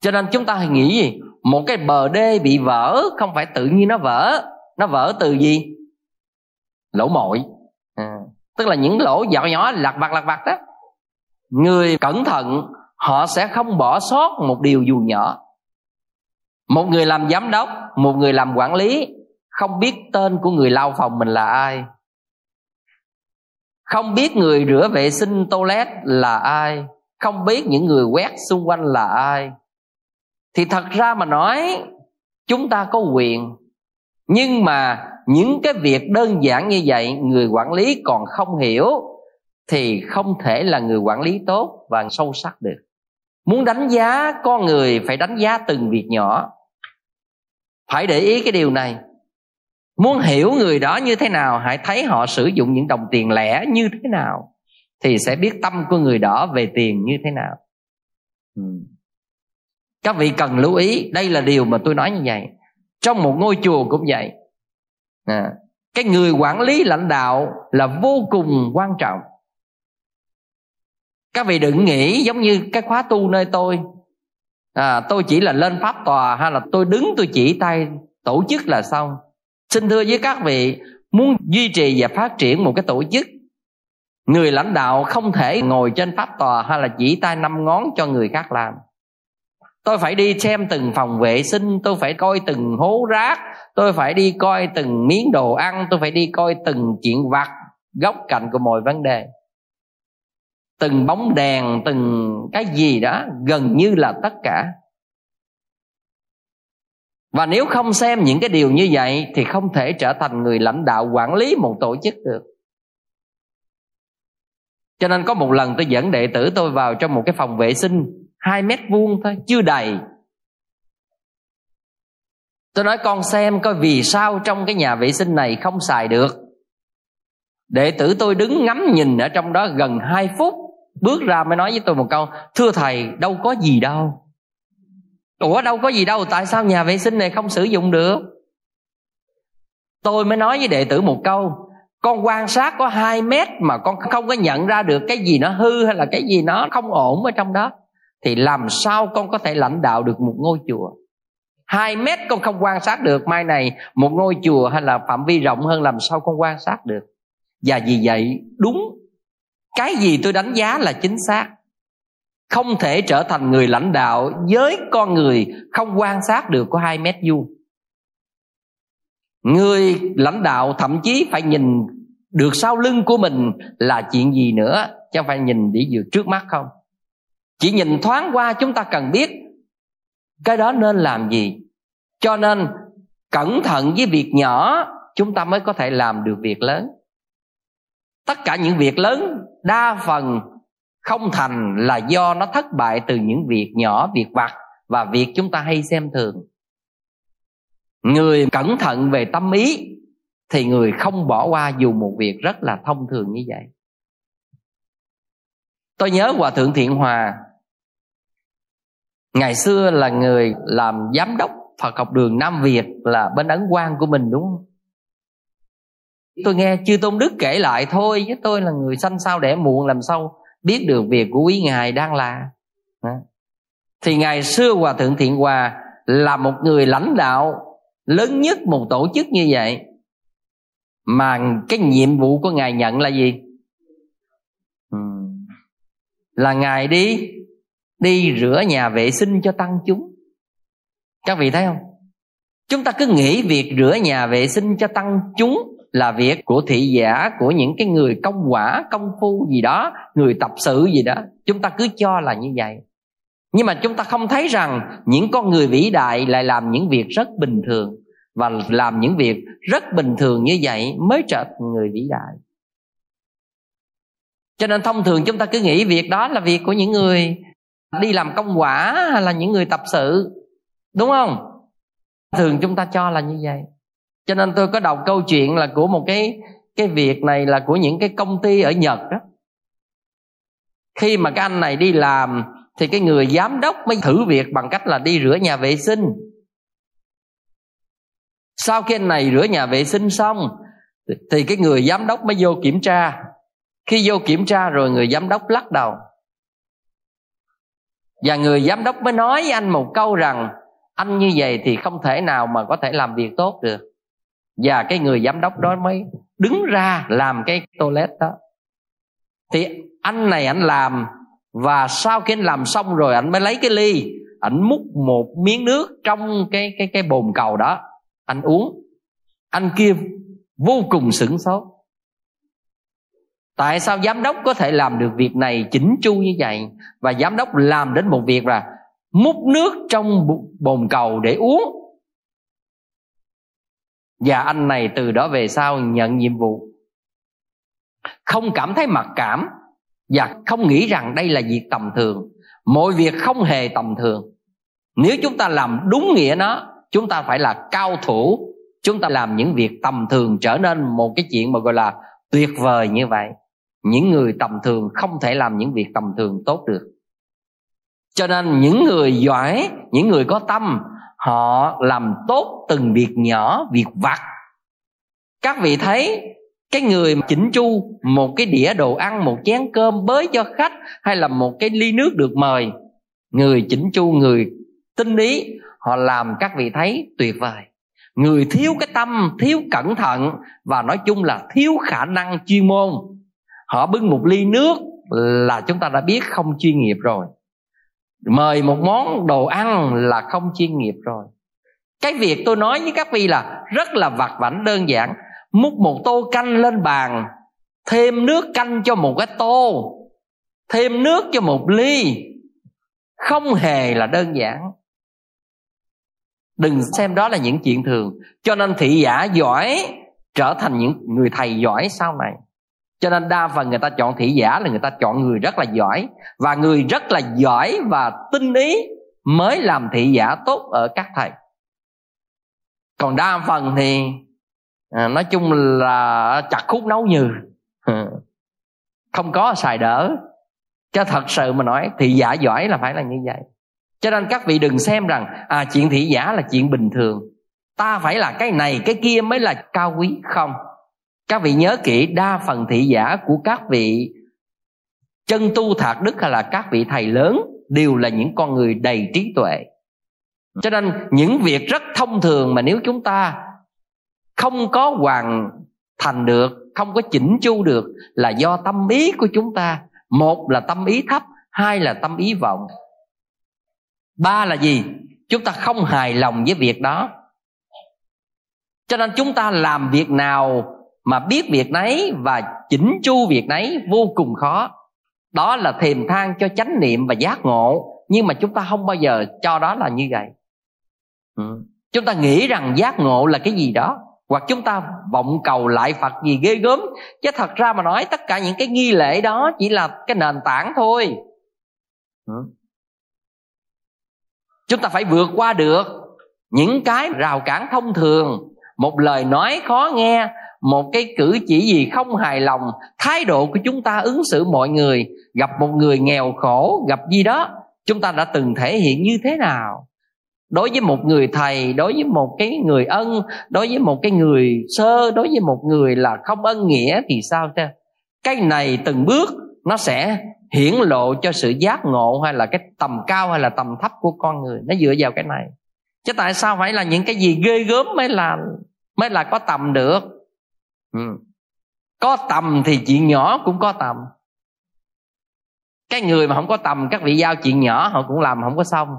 S1: Cho nên chúng ta hãy nghĩ gì? Một cái bờ đê bị vỡ không phải tự nhiên nó vỡ. Nó vỡ từ gì? Lỗ mội à, tức là những lỗ nhỏ nhỏ lặt vặt lặt vặt đó người cẩn thận họ sẽ không bỏ sót một điều dù nhỏ. Một người làm giám đốc một người làm quản lý không biết tên của người lao phòng mình là ai không biết người rửa vệ sinh toilet là ai, không biết những người quét xung quanh là ai. Thì thật ra mà nói, chúng ta có quyền. Nhưng mà những cái việc đơn giản như vậy, người quản lý còn không hiểu, thì không thể là người quản lý tốt và sâu sắc được. Muốn đánh giá con người phải đánh giá từng việc nhỏ. Phải để ý cái điều này muốn hiểu người đó như thế nào hãy thấy họ sử dụng những đồng tiền lẻ như thế nào thì sẽ biết tâm của người đó về tiền như thế nào. Ừ. các vị cần lưu ý đây là điều mà tôi nói như vậy. Trong một ngôi chùa cũng vậy. À, cái người quản lý lãnh đạo là vô cùng quan trọng. Các vị đừng nghĩ giống như cái khóa tu nơi tôi. À, tôi chỉ là lên pháp tòa hay là tôi đứng tôi chỉ tay tổ chức là xong xin thưa với các vị, muốn duy trì và phát triển một cái tổ chức, người lãnh đạo không thể ngồi trên pháp tòa hay là chỉ tay năm ngón cho người khác làm. Tôi phải đi xem từng phòng vệ sinh, tôi phải coi từng hố rác, tôi phải đi coi từng miếng đồ ăn, tôi phải đi coi từng chuyện vặt, góc cạnh của mọi vấn đề. Từng bóng đèn, từng cái gì đó, gần như là tất cả và nếu không xem những cái điều như vậy, thì không thể trở thành người lãnh đạo quản lý một tổ chức được. Cho nên có một lần tôi dẫn đệ tử tôi vào trong một cái phòng vệ sinh, hai mét vuông thôi, chưa đầy. Tôi nói, con xem coi vì sao trong cái nhà vệ sinh này không xài được. Đệ tử tôi đứng ngắm nhìn ở trong đó gần hai phút, bước ra mới nói với tôi một câu, thưa thầy, đâu có gì đâu ủa, đâu có gì đâu, tại sao nhà vệ sinh này không sử dụng được? Tôi mới nói với đệ tử một câu, con quan sát có 2 mét mà con không có nhận ra được cái gì nó hư hay là cái gì nó không ổn ở trong đó, thì làm sao con có thể lãnh đạo được một ngôi chùa? Hai mét con không quan sát được, mai này một ngôi chùa hay là phạm vi rộng hơn làm sao con quan sát được? Và vì vậy, đúng, cái gì tôi đánh giá là chính xác không thể trở thành người lãnh đạo với con người không quan sát được có hai mét vuông. Người lãnh đạo thậm chí phải nhìn được sau lưng của mình là chuyện gì nữa, chứ phải nhìn để vừa trước mắt không. Chỉ nhìn thoáng qua chúng ta cần biết cái đó nên làm gì. Cho nên cẩn thận với việc nhỏ, chúng ta mới có thể làm được việc lớn. Tất cả những việc lớn đa phần không thành là do nó thất bại từ những việc nhỏ, việc vặt và việc chúng ta hay xem thường. Người cẩn thận về tâm ý thì người không bỏ qua dù một việc rất là thông thường như vậy. Tôi nhớ hòa thượng thiện hòa, ngày xưa là người làm giám đốc phật học đường nam việt là bên ấn quang của mình, đúng không? Tôi nghe chư tôn đức kể lại thôi với tôi là người sanh sao đẻ muộn, làm sao biết được việc của quý ngài đang là. Thì ngày xưa hòa thượng thiện hòa là một người lãnh đạo lớn nhất một tổ chức như vậy. Mà cái nhiệm vụ của ngài nhận là gì? Là ngài đi đi rửa nhà vệ sinh cho tăng chúng. Các vị thấy không? Chúng ta cứ nghĩ việc rửa nhà vệ sinh cho tăng chúng là việc của thị giả, của những cái người công quả, công phu gì đó, người tập sự gì đó. Chúng ta cứ cho là như vậy. Nhưng mà chúng ta không thấy rằng những con người vĩ đại lại làm những việc rất bình thường. Và làm những việc rất bình thường như vậy mới trở thành người vĩ đại. Cho nên thông thường chúng ta cứ nghĩ việc đó là việc của những người đi làm công quả hay là những người tập sự. Đúng không? Thường chúng ta cho là như vậy cho nên tôi có đọc câu chuyện là của một cái cái việc này là của những cái công ty ở nhật đó khi mà cái anh này đi làm, thì cái người giám đốc mới thử việc bằng cách là đi rửa nhà vệ sinh. Sau khi anh này rửa nhà vệ sinh xong thì cái người giám đốc mới vô kiểm tra. Khi vô kiểm tra rồi người giám đốc lắc đầu. Và người giám đốc mới nói với anh một câu rằng, anh như vậy thì không thể nào mà có thể làm việc tốt được và cái người giám đốc đó mới đứng ra làm cái toilet đó. Thì anh này anh làm, và sau khi anh làm xong rồi, anh mới lấy cái ly, anh múc một miếng nước trong cái cái cái bồn cầu đó, anh uống. Anh kia vô cùng sửng sốt. Tại sao giám đốc có thể làm được việc này chỉnh chu như vậy? Và giám đốc làm đến một việc là múc nước trong bồn cầu để uống và anh này từ đó về sau nhận nhiệm vụ. Không cảm thấy mặc cảm và không nghĩ rằng đây là việc tầm thường. Mọi việc không hề tầm thường. Nếu chúng ta làm đúng nghĩa nó, chúng ta phải là cao thủ. Chúng ta làm những việc tầm thường trở nên một cái chuyện mà gọi là tuyệt vời như vậy. Những người tầm thường không thể làm những việc tầm thường tốt được. Cho nên những người giỏi, những người có tâm họ làm tốt từng việc nhỏ, việc vặt. Các vị thấy, cái người chỉnh chu một cái đĩa đồ ăn, một chén cơm bới cho khách hay là một cái ly nước được mời, người chỉnh chu, người tinh ý, họ làm, các vị thấy, tuyệt vời. Người thiếu cái tâm, thiếu cẩn thận và nói chung là thiếu khả năng chuyên môn. Họ bưng một ly nước là chúng ta đã biết không chuyên nghiệp rồi mời một món đồ ăn là không chuyên nghiệp rồi. Cái việc tôi nói với các vị là rất là vặt vảnh, đơn giản. Múc một tô canh lên bàn, thêm nước canh cho một cái tô, thêm nước cho một ly. Không hề là đơn giản. Đừng xem đó là những chuyện thường. Cho nên thị giả giỏi trở thành những người thầy giỏi sau này cho nên đa phần người ta chọn thị giả là người ta chọn người rất là giỏi và người rất là giỏi và tinh ý mới làm thị giả tốt ở các thầy. Còn đa phần thì à, nói chung là chặt khúc nấu nhừ. Không có xài đỡ. Cho thật sự mà nói thị giả giỏi là phải là như vậy. Cho nên các vị đừng xem rằng à chuyện thị giả là chuyện bình thường. Ta phải là cái này cái kia mới là cao quý. Không các vị nhớ kỹ đa phần thị giả của các vị chân tu thạc đức hay là các vị thầy lớn đều là những con người đầy trí tuệ. Cho nên những việc rất thông thường mà nếu chúng ta không có hoàn thành được, không có chỉnh chu được là do tâm ý của chúng ta. Một là tâm ý thấp, hai là tâm ý vọng. Ba là gì? Chúng ta không hài lòng với việc đó. Cho nên chúng ta làm việc nào mà biết việc nấy và chỉnh chu việc nấy vô cùng khó. Đó là thềm thang cho chánh niệm và giác ngộ, nhưng mà chúng ta không bao giờ cho đó là như vậy. Ừ. chúng ta nghĩ rằng giác ngộ là cái gì đó, hoặc chúng ta vọng cầu lại phật gì ghê gớm. Chứ thật ra mà nói, tất cả những cái nghi lễ đó chỉ là cái nền tảng thôi. Ừ. chúng ta phải vượt qua được những cái rào cản thông thường. Một lời nói khó nghe một cái cử chỉ gì không hài lòng, thái độ của chúng ta ứng xử mọi người, gặp một người nghèo khổ, gặp gì đó, chúng ta đã từng thể hiện như thế nào? Đối với một người thầy, đối với một cái người ân, đối với một cái người sơ, đối với một người là không ân nghĩa thì sao thế cái này từng bước nó sẽ hiển lộ cho sự giác ngộ hay là cái tầm cao hay là tầm thấp của con người. Nó dựa vào cái này. Chứ tại sao phải là những cái gì ghê gớm mới là mới là có tầm được? Ừ. có tầm thì chuyện nhỏ cũng có tầm. Cái người mà không có tầm, các vị giao chuyện nhỏ, họ cũng làm, không có xong.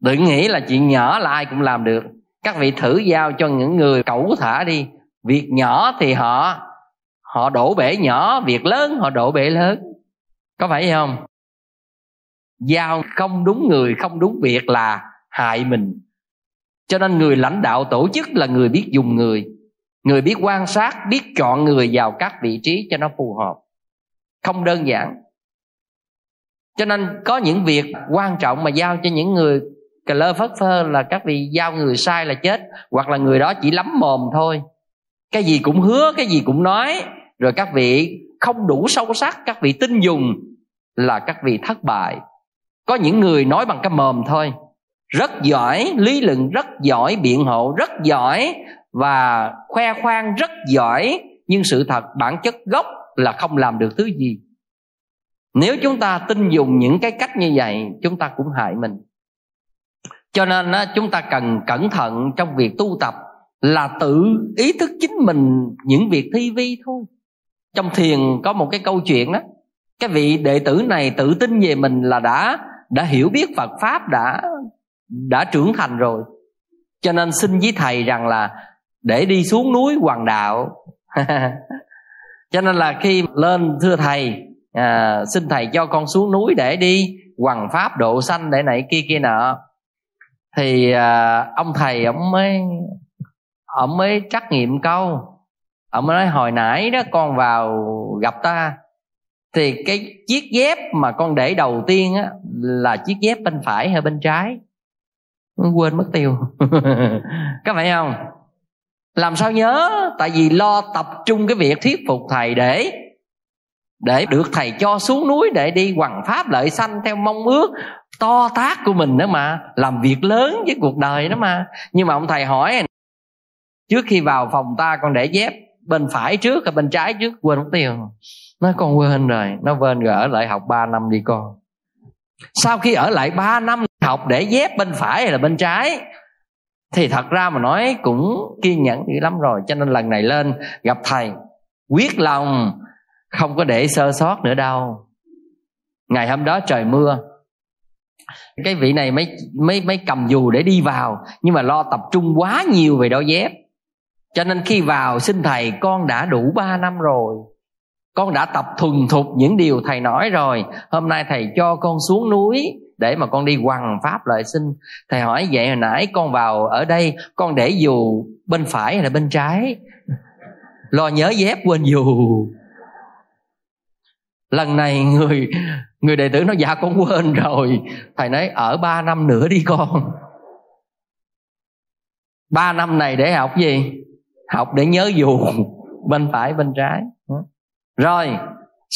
S1: Đừng nghĩ là chuyện nhỏ là ai cũng làm được. Các vị thử giao cho những người cẩu thả đi. Việc nhỏ thì họ họ đổ bể nhỏ, việc lớn họ đổ bể lớn. Có phải không? Giao không đúng người, không đúng việc là hại mình. Cho nên người lãnh đạo tổ chức là người biết dùng người người biết quan sát, biết chọn người vào các vị trí cho nó phù hợp. Không đơn giản. Cho nên có những việc quan trọng mà giao cho những người cà lơ phất phơ là các vị giao người sai là chết, hoặc là người đó chỉ lắm mồm thôi. Cái gì cũng hứa, cái gì cũng nói. Rồi các vị không đủ sâu sắc, các vị tin dùng là các vị thất bại. Có những người nói bằng cái mồm thôi. Rất giỏi, lý luận rất giỏi, biện hộ rất giỏi và khoe khoang rất giỏi, nhưng sự thật bản chất gốc là không làm được thứ gì. Nếu chúng ta tin dùng những cái cách như vậy, chúng ta cũng hại mình. Cho nên chúng ta cần cẩn thận trong việc tu tập là tự ý thức chính mình những việc thi vi thôi. Trong thiền có một cái câu chuyện đó cái vị đệ tử này tự tin về mình là đã đã hiểu biết Phật pháp, đã đã trưởng thành rồi. Cho nên xin với thầy rằng là để đi xuống núi hoàng đạo. Cho nên là khi lên thưa thầy à, xin thầy cho con xuống núi để đi hoàng pháp độ sanh để này kia kia nọ. Thì à, ông thầy ông mới ông mới trắc nghiệm câu. Ông mới nói hồi nãy đó con vào gặp ta. Thì cái chiếc dép mà con để đầu tiên á là chiếc dép bên phải hay bên trái? Quên mất tiêu. Có phải không? Làm sao nhớ? Tại vì lo tập trung cái việc thuyết phục thầy để để được thầy cho xuống núi để đi hoằng pháp lợi sanh theo mong ước to tác của mình đó mà, làm việc lớn với cuộc đời đó mà. Nhưng mà ông thầy hỏi, trước khi vào phòng ta con để dép bên phải trước hay bên trái trước, quên mất tiêu. Nó con quên rồi, nó quên rồi, ở lại học 3 năm đi con. Sau khi ở lại 3 năm học để dép bên phải hay là bên trái thì thật ra mà nói cũng kiên nhẫn dữ lắm rồi, cho nên lần này lên gặp thầy, quyết lòng, không có để sơ sót nữa đâu. Ngày hôm đó trời mưa, cái vị này mới mới mới cầm dù để đi vào, nhưng mà lo tập trung quá nhiều về đôi dép. Cho nên khi vào, xin thầy, con đã đủ 3 năm rồi. Con đã tập thuần thục những điều thầy nói rồi. Hôm nay thầy cho con xuống núi để mà con đi quằn pháp lợi sinh thầy hỏi vậy hồi nãy con vào ở đây, con để dù bên phải hay là bên trái? Lo nhớ dép quên dù. Lần này người người đệ tử nó dạ con quên rồi. Thầy nói, ở ba năm nữa đi con. Ba năm này để học gì? Học để nhớ dù bên phải, bên trái. Rồi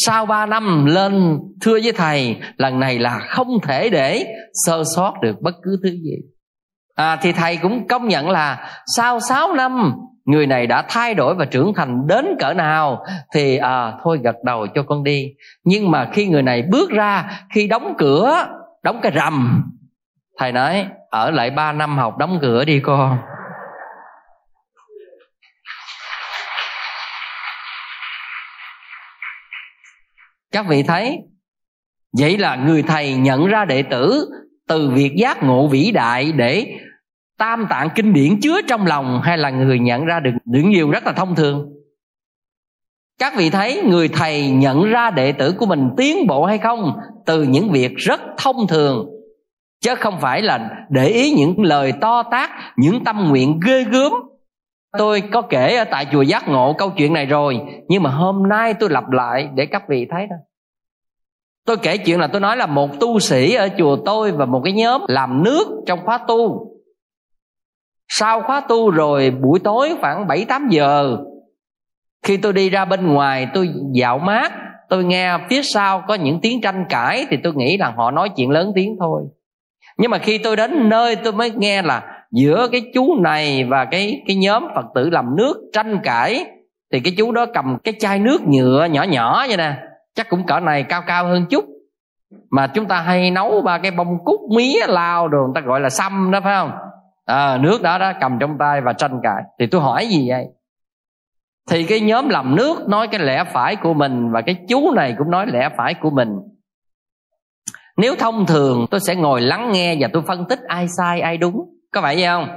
S1: sau ba năm lên thưa với thầy lần này là không thể để sơ sót được bất cứ thứ gì. À, thì thầy cũng công nhận là sau 6 năm người này đã thay đổi và trưởng thành đến cỡ nào thì à, thôi gật đầu cho con đi. Nhưng mà khi người này bước ra khi đóng cửa đóng cái rầm thầy nói ở lại 3 năm học đóng cửa đi con. Các vị thấy, vậy là người thầy nhận ra đệ tử từ việc giác ngộ vĩ đại để tam tạng kinh điển chứa trong lòng hay là người nhận ra được những điều rất là thông thường? Các vị thấy người thầy nhận ra đệ tử của mình tiến bộ hay không từ những việc rất thông thường, chứ không phải là để ý những lời to tác những tâm nguyện ghê gớm tôi có kể ở tại chùa giác ngộ câu chuyện này rồi, nhưng mà hôm nay tôi lặp lại để các vị thấy đó tôi kể chuyện là tôi nói là một tu sĩ ở chùa tôi và một cái nhóm làm nước trong khóa tu. Sau khóa tu rồi, buổi tối khoảng 7 8 giờ, khi tôi đi ra bên ngoài, tôi dạo mát, tôi nghe phía sau có những tiếng tranh cãi thì tôi nghĩ là họ nói chuyện lớn tiếng thôi. Nhưng mà khi tôi đến nơi tôi mới nghe là giữa cái chú này và cái cái nhóm phật tử làm nước tranh cãi thì cái chú đó cầm cái chai nước nhựa nhỏ nhỏ vậy nè chắc cũng cỡ này cao cao hơn chút. Mà chúng ta hay nấu ba cái bông cúc mía lao đồ người ta gọi là xăm đó phải không? À, nước đó đó cầm trong tay và tranh cãi. Thì tôi hỏi gì vậy? Thì cái nhóm làm nước nói cái lẽ phải của mình và cái chú này cũng nói lẽ phải của mình. Nếu thông thường tôi sẽ ngồi lắng nghe và tôi phân tích ai sai ai đúng có phải vậy không?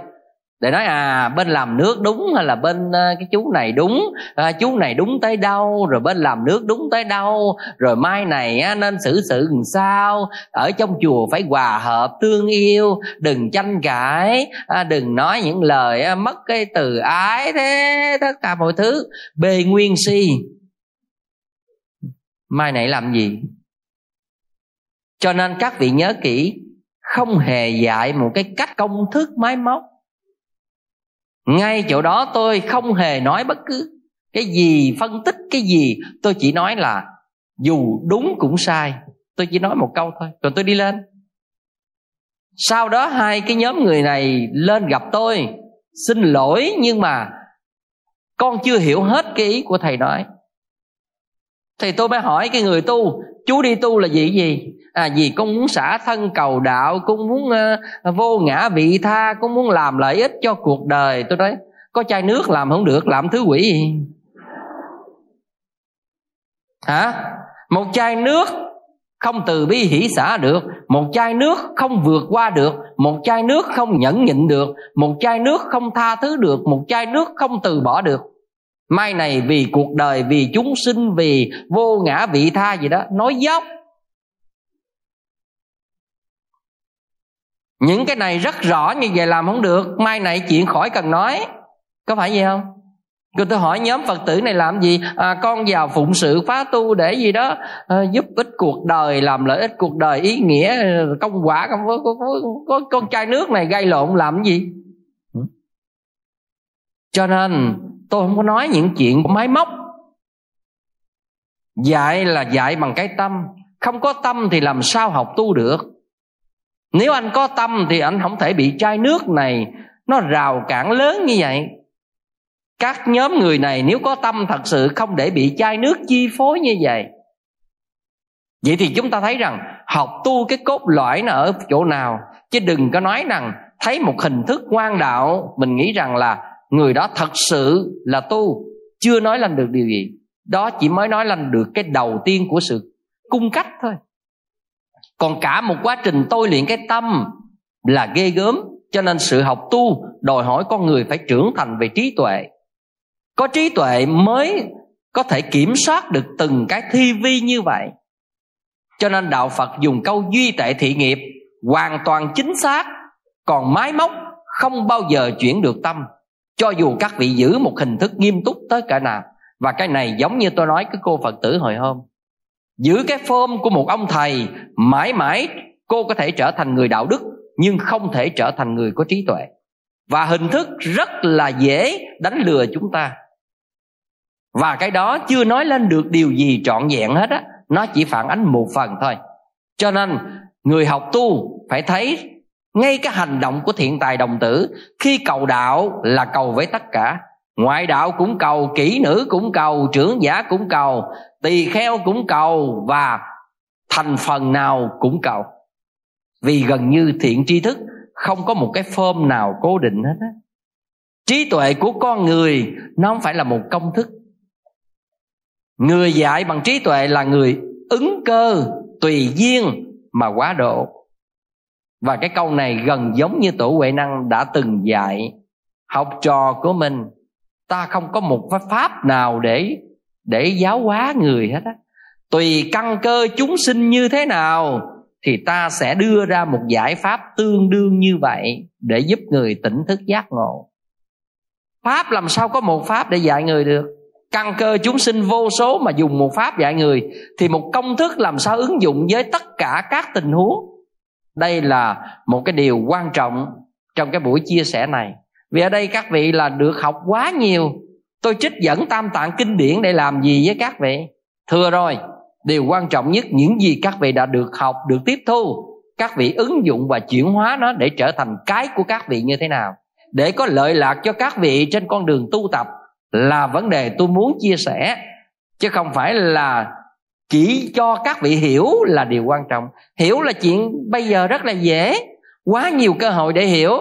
S1: Để nói à bên làm nước đúng hay là bên uh, cái chú này đúng? À, chú này đúng tới đâu rồi bên làm nước đúng tới đâu? Rồi mai này á, nên xử sự làm sao? Ở trong chùa phải hòa hợp tương yêu đừng tranh cãi. À, đừng nói những lời á, mất cái từ ái thế tất cả mọi thứ. Bề nguyên si. Mai này làm gì? Cho nên các vị nhớ kỹ không hề dạy một cái cách công thức máy móc. Ngay chỗ đó tôi không hề nói bất cứ cái gì phân tích cái gì. Tôi chỉ nói là dù đúng cũng sai. Tôi chỉ nói một câu thôi, rồi tôi đi lên. Sau đó hai cái nhóm người này lên gặp tôi. Xin lỗi nhưng mà con chưa hiểu hết cái ý của thầy nói. Thì tôi mới hỏi cái người tu chú đi tu là gì gì? À vì con muốn xả thân cầu đạo con muốn uh, vô ngã vị tha con muốn làm lợi ích cho cuộc đời. Tôi nói có chai nước làm không được làm thứ quỷ gì? Hả? Một chai nước không từ bi hỷ xả được một chai nước không vượt qua được một chai nước không nhẫn nhịn được một chai nước không tha thứ được một chai nước không từ bỏ được mai này vì cuộc đời vì chúng sinh vì vô ngã vị tha gì đó nói dốc. Những cái này rất rõ như vậy làm không được. Mai này chuyện khỏi cần nói. Có phải vậy không? Rồi tôi hỏi nhóm phật tử này làm gì? À, con vào phụng sự phá tu để gì đó à, giúp ích cuộc đời làm lợi ích cuộc đời ý nghĩa à, công quả có, có, có, có con chai nước này gây lộn làm gì? Cho nên tôi không có nói những chuyện của máy móc. Dạy là dạy bằng cái tâm. Không có tâm thì làm sao học tu được? Nếu anh có tâm thì anh không thể bị chai nước này nó rào cản lớn như vậy. Các nhóm người này nếu có tâm thật sự không để bị chai nước chi phối như vậy. Vậy thì chúng ta thấy rằng học tu cái cốt lõi nó ở chỗ nào? Chứ đừng có nói rằng thấy một hình thức ngoan đạo, mình nghĩ rằng là người đó thật sự là tu, chưa nói lành được điều gì. Đó chỉ mới nói lành được cái đầu tiên của sự cung cách thôi. Còn cả một quá trình tôi luyện cái tâm là ghê gớm, cho nên sự học tu đòi hỏi con người phải trưởng thành về trí tuệ. Có trí tuệ mới có thể kiểm soát được từng cái thi vi như vậy. Cho nên đạo phật dùng câu duy tệ thị nghiệp, hoàn toàn chính xác, còn máy móc không bao giờ chuyển được tâm cho dù các vị giữ một hình thức nghiêm túc tới cả nào, và cái này giống như tôi nói cái cô phật tử hồi hôm. Giữ cái form của một ông thầy, mãi mãi cô có thể trở thành người đạo đức, nhưng không thể trở thành người có trí tuệ. Và hình thức rất là dễ đánh lừa chúng ta. Và cái đó chưa nói lên được điều gì trọn vẹn hết á, nó chỉ phản ánh một phần thôi. Cho nên, người học tu phải thấy ngay cái hành động của thiện tài đồng tử, khi cầu đạo là cầu với tất cả. Ngoại đạo cũng cầu, kỹ nữ cũng cầu, trưởng giả cũng cầu, tỳ kheo cũng cầu, và thành phần nào cũng cầu. Vì gần như thiện tri thức, không có một cái form nào cố định hết á. Trí tuệ của con người, nó không phải là một công thức. Người dạy bằng trí tuệ là người ứng cơ, tùy duyên mà quá độ và cái câu này gần giống như tổ huệ năng đã từng dạy học trò của mình. Ta không có một pháp nào để để giáo hóa người hết á. Tùy căn cơ chúng sinh như thế nào thì ta sẽ đưa ra một giải pháp tương đương như vậy để giúp người tỉnh thức giác ngộ. Pháp làm sao có một pháp để dạy người được? Căn cơ chúng sinh vô số mà dùng một pháp dạy người thì một công thức làm sao ứng dụng với tất cả các tình huống? Đây là một cái điều quan trọng trong cái buổi chia sẻ này. Vì ở đây các vị là được học quá nhiều. Tôi trích dẫn tam tạng kinh điển để làm gì với các vị? Thưa rồi, điều quan trọng nhất, những gì các vị đã được học, được tiếp thu, các vị ứng dụng và chuyển hóa nó để trở thành cái của các vị như thế nào? Để có lợi lạc cho các vị trên con đường tu tập là vấn đề tôi muốn chia sẻ. Chứ không phải là chỉ cho các vị hiểu là điều quan trọng. Hiểu là chuyện bây giờ rất là dễ. Quá nhiều cơ hội để hiểu.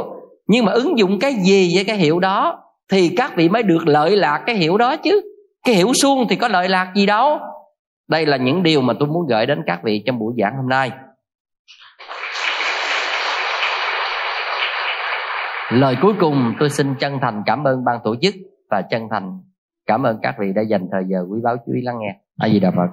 S1: Nhưng mà ứng dụng cái gì với cái hiểu đó, thì các vị mới được lợi lạc cái hiểu đó chứ. Cái hiểu suông thì có lợi lạc gì đâu. Đây là những điều mà tôi muốn gửi đến các vị trong buổi giảng hôm nay. Lời cuối cùng tôi xin chân thành cảm ơn ban tổ chức và chân thành cảm ơn các vị đã dành thời giờ quý báu chú ý lắng nghe. A di đà phật.